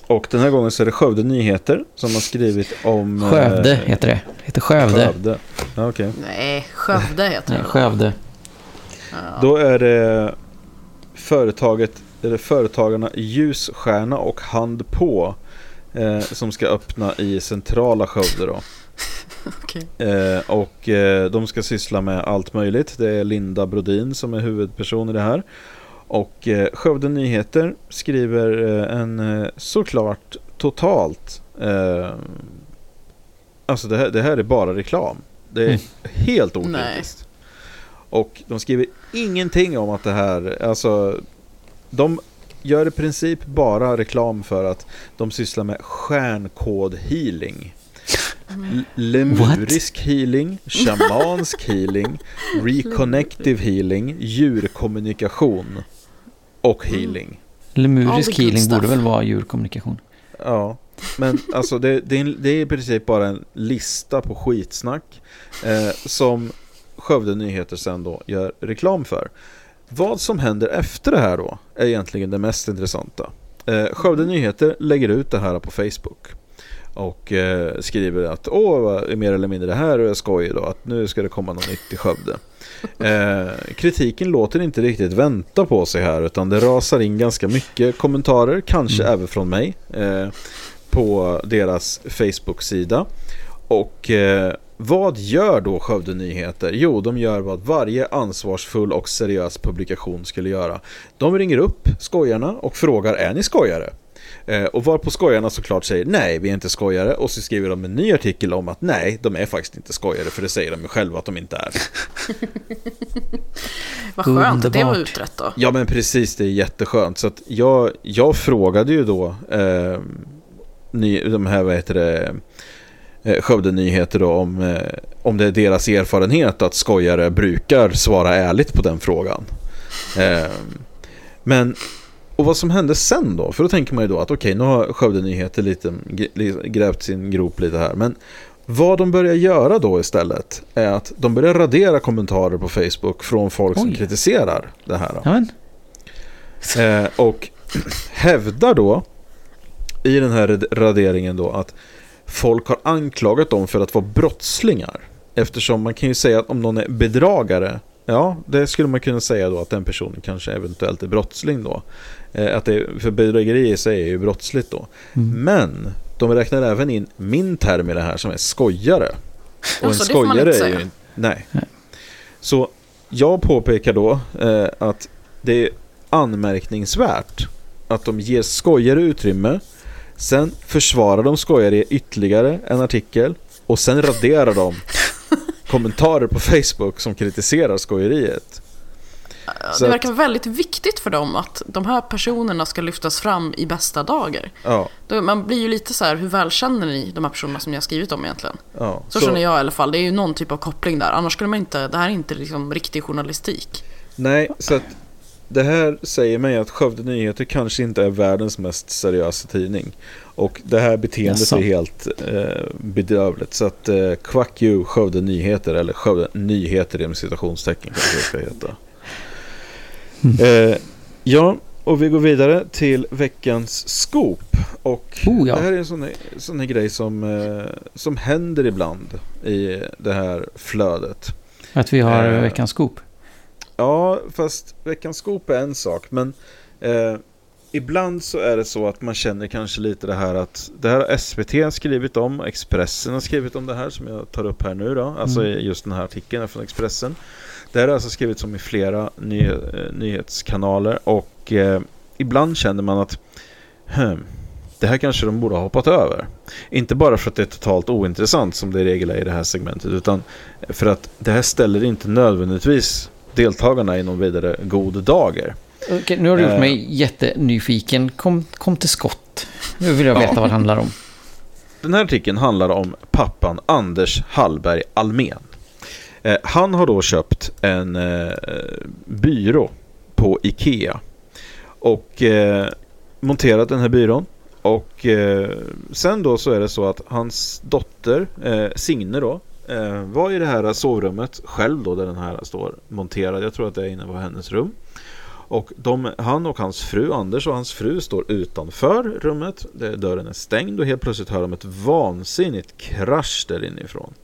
Och den här gången så är det Skövde Nyheter som har skrivit om... Eh, Skövde heter det. Heter Skövde. Skövde. Ja, okay. Nej, Skövde heter det. Nej, Skövde. Då är det företaget, eller företagarna Ljusstjärna och Hand på eh, som ska öppna i centrala Skövde då. okay. eh, och eh, de ska syssla med allt möjligt. Det är Linda Brodin som är huvudperson i det här. Och eh, Skövde Nyheter skriver eh, en eh, såklart totalt eh, Alltså det här, det här är bara reklam. Det är mm. helt okritiskt. Och de skriver ingenting om att det här, alltså de gör i princip bara reklam för att de sysslar med stjärnkod-healing. Mm. Lemurisk healing, shamansk healing, reconnective healing, djurkommunikation och mm. healing. Lemurisk healing borde väl vara djurkommunikation? Ja, men alltså det, det, är, det är i princip bara en lista på skitsnack eh, som Skövde Nyheter sen då gör reklam för. Vad som händer efter det här då är egentligen det mest intressanta. Eh, Skövde Nyheter lägger ut det här på Facebook. och eh, skriver att åh, mer eller mindre det här är skoj då, att nu ska det komma något nytt i Skövde. Eh, kritiken låter inte riktigt vänta på sig här utan det rasar in ganska mycket kommentarer, kanske mm. även från mig, eh, på deras Facebook-sida. Och eh, vad gör då Skövde Nyheter? Jo, de gör vad varje ansvarsfull och seriös publikation skulle göra. De ringer upp skojarna och frågar är ni skojare? Eh, och varpå skojarna såklart säger nej, vi är inte skojare. Och så skriver de en ny artikel om att nej, de är faktiskt inte skojare. För det säger de ju själva att de inte är. Vad skönt att det var utrett då. Ja men precis, det är jätteskönt. Så att jag, jag frågade ju då eh, ny, de här, vad heter det, eh, Skövde Nyheter då om, eh, om det är deras erfarenhet att skojare brukar svara ärligt på den frågan. Eh, men och vad som hände sen då? För då tänker man ju då att okej, okay, nu har Skövde Nyheter lite, grävt sin grop lite här. Men vad de börjar göra då istället är att de börjar radera kommentarer på Facebook från folk Oj. som kritiserar det här. Eh, och hävdar då i den här raderingen då att folk har anklagat dem för att vara brottslingar. Eftersom man kan ju säga att om någon är bedragare Ja, det skulle man kunna säga då att den personen kanske eventuellt är brottsling då. Eh, att det, för bedrägeri i sig är ju brottsligt då. Mm. Men de räknar även in min term i det här som är skojare. Och en skojare är ju... Nej. nej. Så jag påpekar då eh, att det är anmärkningsvärt att de ger skojare utrymme. Sen försvarar de skojare i ytterligare en artikel. Och sen raderar de kommentarer på Facebook som kritiserar skojeriet. Så det verkar väldigt viktigt för dem att de här personerna ska lyftas fram i bästa dagar. Ja. Man blir ju lite så här, hur väl känner ni de här personerna som ni har skrivit om egentligen? Ja, så, så känner jag i alla fall, det är ju någon typ av koppling där. Annars skulle man inte, det här är inte liksom riktig journalistik. Nej, så att det här säger mig att Skövde Nyheter kanske inte är världens mest seriösa tidning. Och det här beteendet Jaså. är helt eh, bedrövligt. Så att eh, Quack you Skövde Nyheter, eller Skövde Nyheter inom citationstecken kanske det ska heta. Mm. Eh, ja, och vi går vidare till veckans scoop. Och oh, ja. det här är en sån, sån här grej som, eh, som händer ibland i det här flödet. Att vi har eh, veckans scoop? Ja, fast veckans scoop är en sak. Men eh, ibland så är det så att man känner kanske lite det här att det här har SVT skrivit om, Expressen har skrivit om det här som jag tar upp här nu då. Alltså mm. just den här artikeln från Expressen. Det här har alltså skrivits om i flera ny, eh, nyhetskanaler och eh, ibland känner man att hmm, det här kanske de borde ha hoppat över. Inte bara för att det är totalt ointressant som det i regel är i det här segmentet utan för att det här ställer inte nödvändigtvis deltagarna i någon vidare god dager. Okej, nu har du gjort eh, mig jättenyfiken. Kom, kom till skott. Nu vill jag veta ja. vad det handlar om. Den här artikeln handlar om pappan Anders Hallberg Almen. Eh, han har då köpt en eh, byrå på Ikea. Och eh, monterat den här byrån. Och eh, sen då så är det så att hans dotter eh, Signe då var i det här sovrummet själv då där den här står monterad. Jag tror att det är inne på hennes rum. Och de, han och hans fru, Anders och hans fru står utanför rummet. Dörren är stängd och helt plötsligt hör de ett vansinnigt krasch där inifrån.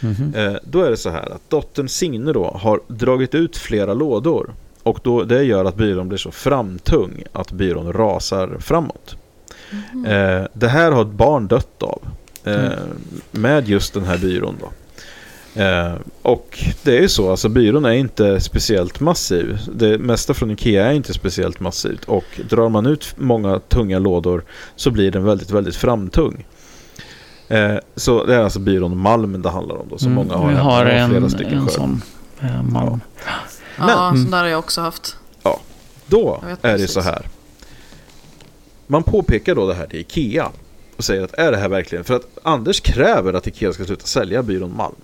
Mm -hmm. eh, då är det så här att dottern Signe då har dragit ut flera lådor. Och då, det gör att byrån blir så framtung att byrån rasar framåt. Mm -hmm. eh, det här har ett barn dött av. Eh, mm. Med just den här byrån då. Eh, och det är ju så, alltså byrån är inte speciellt massiv. Det mesta från Ikea är inte speciellt massivt. Och drar man ut många tunga lådor så blir den väldigt, väldigt framtung. Eh, så det är alltså byrån Malm det handlar om då, som mm, många har. Vi har en, flera stycken en sån eh, Malm. Ja, Men, ja sån där har jag också haft. Ja, då är det så här. Man påpekar då det här till Ikea och säger att är det här verkligen? För att Anders kräver att Ikea ska sluta sälja byrån Malm.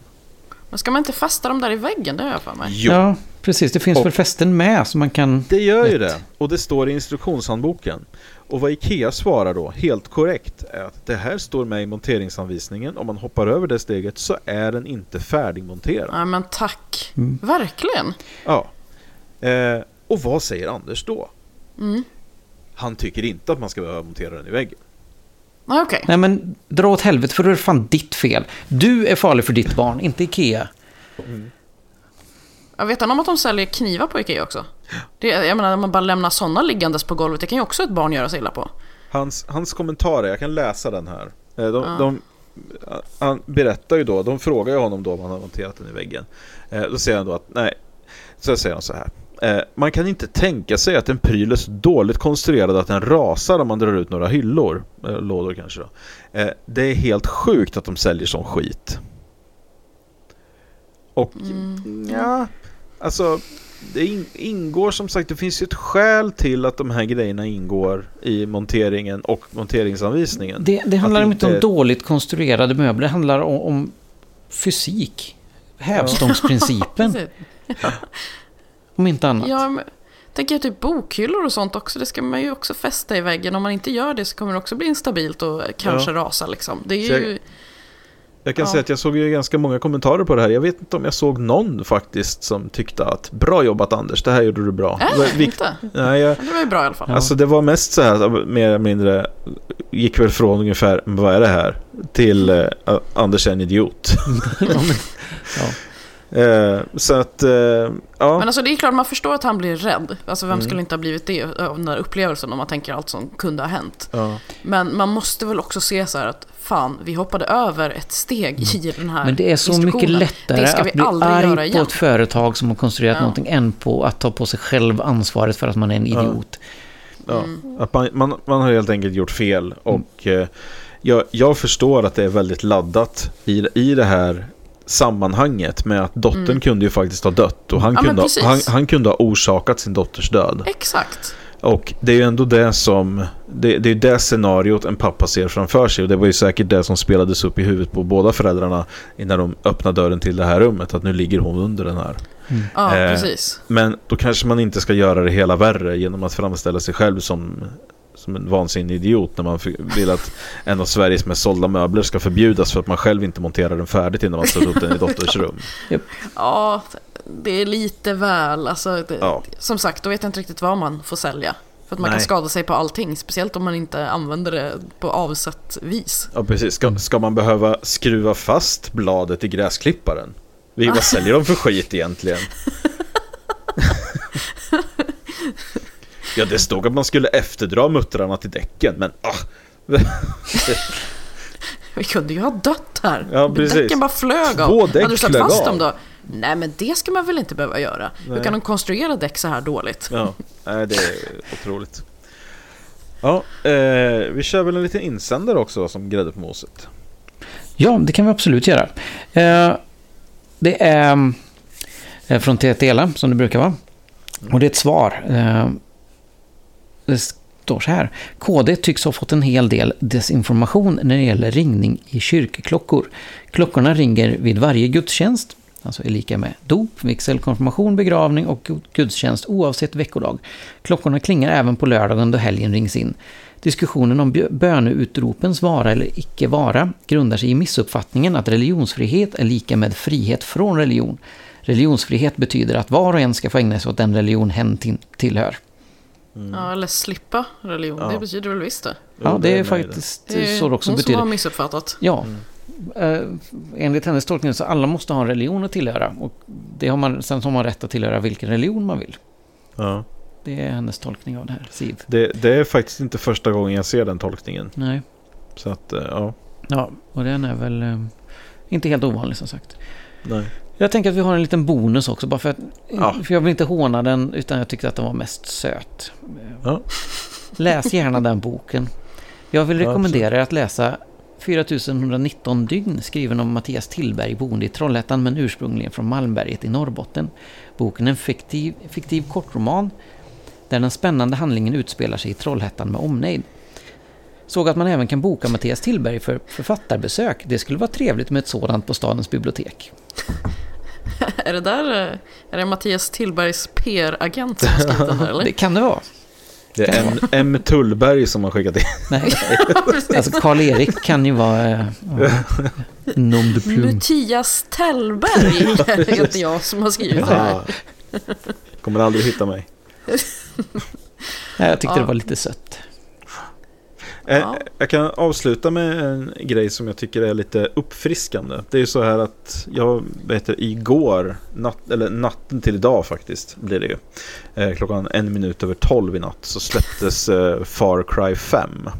Men ska man inte fästa dem där i väggen? Det har jag för mig. Jo. Ja, precis. Det finns och väl fästen med så man kan... Det gör ju det. Och det står i instruktionshandboken. Och vad Ikea svarar då, helt korrekt, är att det här står med i monteringsanvisningen. Om man hoppar över det steget så är den inte färdigmonterad. Nej men tack. Mm. Verkligen. Ja. Eh, och vad säger Anders då? Mm. Han tycker inte att man ska behöva montera den i väggen. Nej, okej. Nej men dra åt helvete för då är det fan ditt fel. Du är farlig för ditt barn, inte Ikea. Jag vet om att de säljer knivar på Ikea också. Det, jag menar, man bara lämnar sådana liggandes på golvet, det kan ju också ett barn göra sig illa på. Hans, hans kommentarer, jag kan läsa den här. Eh, De, de, han berättar ju då, de frågar ju honom då om han har monterat den i väggen. Eh, Då säger han då att nej, så säger han så här. Eh, Man kan inte tänka sig att en pryl är så dåligt konstruerad att den rasar om man drar ut några hyllor. Eh, Lådor kanske då. Eh, Det är helt sjukt att de säljer sån skit. Och ja, alltså det in, ingår som sagt, det finns ju ett skäl till att de här grejerna ingår i monteringen och monteringsanvisningen. Det, det handlar Att inte om dåligt konstruerade möbler, det handlar om, om fysik. Hävstångsprincipen. om inte annat. Ja, men, tänker jag typ bokhyllor och sånt också, det ska man ju också fästa i väggen. Om man inte gör det så kommer det också bli instabilt och kanske Ja. rasa liksom. Det är ju... Jag kan Ja. säga att jag såg ju ganska många kommentarer på det här. Jag vet inte om jag såg någon faktiskt som tyckte att bra jobbat Anders, det här gjorde du bra. Äh, Det var vikt- inte? Nej, jag, Det var ju bra i alla fall. Alltså det var mest så här, mer eller mindre, gick väl från ungefär, "Men vad är det här? Till eh, Anders är en idiot. Ja, men, ja. Eh, så att, eh, ja. Men alltså det är klart, man förstår att han blir rädd. Alltså vem Mm. skulle inte ha blivit det av den där upplevelsen om man tänker allt som kunde ha hänt. ja. Men man måste väl också se så här att fan, vi hoppade över ett steg i den här Mm. Men det är så mycket lättare Det ska vi att bli aldrig göra arg på igen. ett företag som har konstruerat Ja. någonting än på att ta på sig själv ansvaret för att man är en idiot. Ja, Mm. att man, man, man har helt enkelt gjort fel. Och eh, jag, jag förstår att det är väldigt laddat i, i det här sammanhanget med att dottern kunde ju faktiskt ha dött. Och han, Mm. Ja, kunde, ha, han, han kunde ha orsakat sin dotters död. Exakt. Och det är ju ändå det som det, det är det scenariot en pappa ser framför sig och det var ju säkert det som spelades upp i huvudet på båda föräldrarna innan de öppnade dörren till det här rummet att nu ligger hon under den här. Ja, Eh, precis. Men då kanske man inte ska göra det hela värre genom att framställa sig själv som, som en vansinnig idiot när man vill att en av Sveriges mest sålda möbler ska förbjudas för att man själv inte monterar den färdigt innan man sätter upp den i dotters rum. Ja, det är lite väl. Alltså, det, Ja. Som sagt, då vet jag inte riktigt vad man får sälja. För att man Nej. kan skada sig på allting, speciellt om man inte använder det på avsett vis. Ja, precis. Ska, ska man behöva skruva fast bladet i gräsklipparen? Vi, vad säljer de för skit egentligen? ja, det stod att man skulle efterdra muttrarna till däcken, men ah, Vi kunde ju ha dött här. Ja, precis. Däcken bara flög av. Två däck Hade du satt flög fast av. dem då? Nej, men det ska man väl inte behöva göra. Hur Nej. kan de konstruera däck så här dåligt? ja, nej, det är otroligt. Ja, eh, vi kör väl en liten insändare också som grädde på moset. Ja, det kan vi absolut göra. Eh, det är eh, från Tetela, som det brukar vara. Och det är ett svar. Eh, det står så här. KD tycks ha fått en hel del desinformation när det gäller ringning i kyrkklockor. Klockorna ringer vid varje gudstjänst, alltså är lika med dop, vigsel, konfirmation, begravning och gudstjänst oavsett veckodag. Klockorna klingar även på lördagen då helgen rings in. Diskussionen om böneutropens vara eller icke vara grundar sig i missuppfattningen att religionsfrihet är lika med frihet från religion. Religionsfrihet betyder att var och en ska få ägna sig åt den religion hen tillhör.” Tillhör. Ja, eller slippa religion. Ja. Det betyder väl visst det. Ja, det är faktiskt Det är så det också hon som betyder. har missuppfattat. Ja. Eh, enligt hennes tolkning så alla måste ha en religion att tillhöra. Och det har man, sen har man rätt att tillhöra vilken religion man vill. Ja. Det är hennes tolkning av det här, Siv. Det, det är faktiskt inte första gången jag ser den tolkningen. Nej. Så att, eh, ja. Ja, och den är väl eh, inte helt ovanlig som sagt. Nej. Jag tänker att vi har en liten bonus också, bara för att... Ja. För jag vill inte håna den, utan jag tyckte att den var mest söt. Ja. Läs gärna den boken. Jag vill rekommendera er att läsa 4119 dygn, skriven av Mattias Tillberg, boende i Trollhättan men ursprungligen från Malmberget i Norrbotten. Boken är en fiktiv, fiktiv kortroman där den spännande handlingen utspelar sig i Trollhättan med omnejd. Såg att man även kan boka Mattias Tillberg för författarbesök. Det skulle vara trevligt med ett sådant på stadens bibliotek. Är det där eh, är det Mattias Tillbergs PR-agent som har skrivit den här, eller? Det kan det vara. Det är M, M. Tullberg som har skickat in. Nej. Alltså Karl-Erik kan ju vara ja, nom de plume. Mattias Tellberg heter jag som har skrivit det här. Kommer aldrig hitta mig. Nej, jag tyckte Ja. det var lite sött. Ja. Jag kan avsluta med en grej som jag tycker är lite uppfriskande. Det är ju så här att jag vet igår, natt, eller natten till idag faktiskt, blir det ju. Eh, klockan en minut över tolv i natt så släpptes eh, Far Cry 5.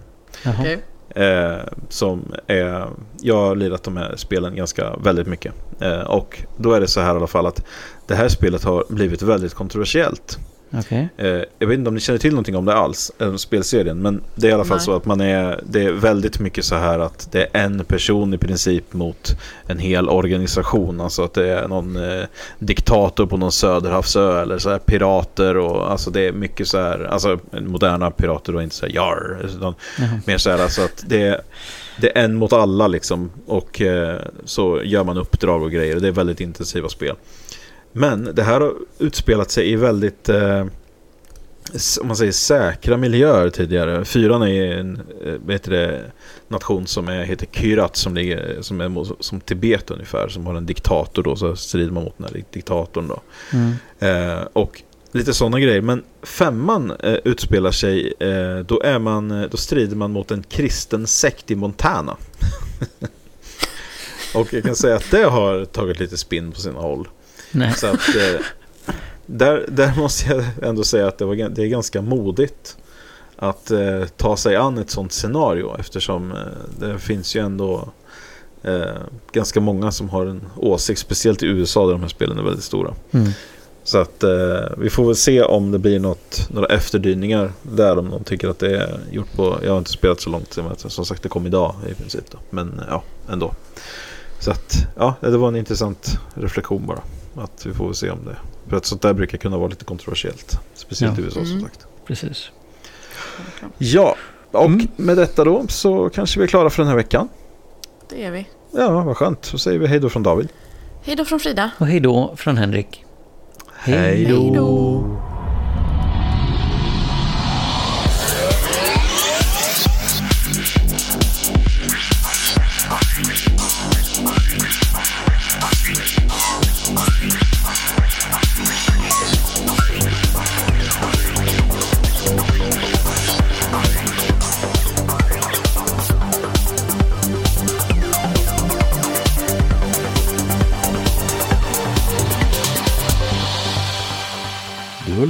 Okay. Eh, som är, jag har lirat de här spelen ganska väldigt mycket. Eh, och då är det så här i alla fall att det här spelet har blivit väldigt kontroversiellt. Okay. Eh, jag vet inte om ni känner till någonting om det alls, eller spelserien. Men det är i alla fall Nej. så att man är, det är väldigt mycket så här att det är en person i princip mot en hel organisation. Alltså att det är någon eh, diktator på någon söderhavsö eller så här pirater och alltså det är mycket så här, alltså moderna pirater och inte så här jar. Utan mm. Mer så här alltså att det är det är en mot alla liksom. Och eh, så gör man uppdrag och grejer. Det är väldigt intensiva spel. Men det här har utspelat sig i väldigt eh, om man säger säkra miljöer tidigare. Fyran är en eh, det, nation som är, heter Kyrat som, ligger, som är som Tibet ungefär. Som har en diktator då, så strider man mot den här diktatorn då. Mm. Eh, och lite sådana grejer. Men femman eh, utspelar sig, eh, då, är man, eh, då strider man mot en kristen sekt i Montana. och jag kan säga att det har tagit lite spinn på sina håll. Nej. Så att, eh, där, där måste jag ändå säga att det, var, det är ganska modigt att eh, ta sig an ett sånt scenario eftersom eh, det finns ju ändå eh, ganska många som har en åsikt, speciellt i USA där de här spelen är väldigt stora. Mm. Så att eh, vi får väl se om det blir något, några efterdyningar där om de tycker att det är gjort på, jag har inte spelat så långt, som sagt det kom idag i princip då. Men ja, ändå. Så att ja, det var en intressant reflektion bara. Att vi får se om det. För att sånt där brukar kunna vara lite kontroversiellt. Speciellt ja. i USA som mm. sagt. Precis. Ja, och mm. med detta då så kanske vi är klara för den här veckan. Det är vi. Ja, vad skönt. Så säger vi hej då från David. Hej då från Frida. Och hej då från Henrik. Hej då.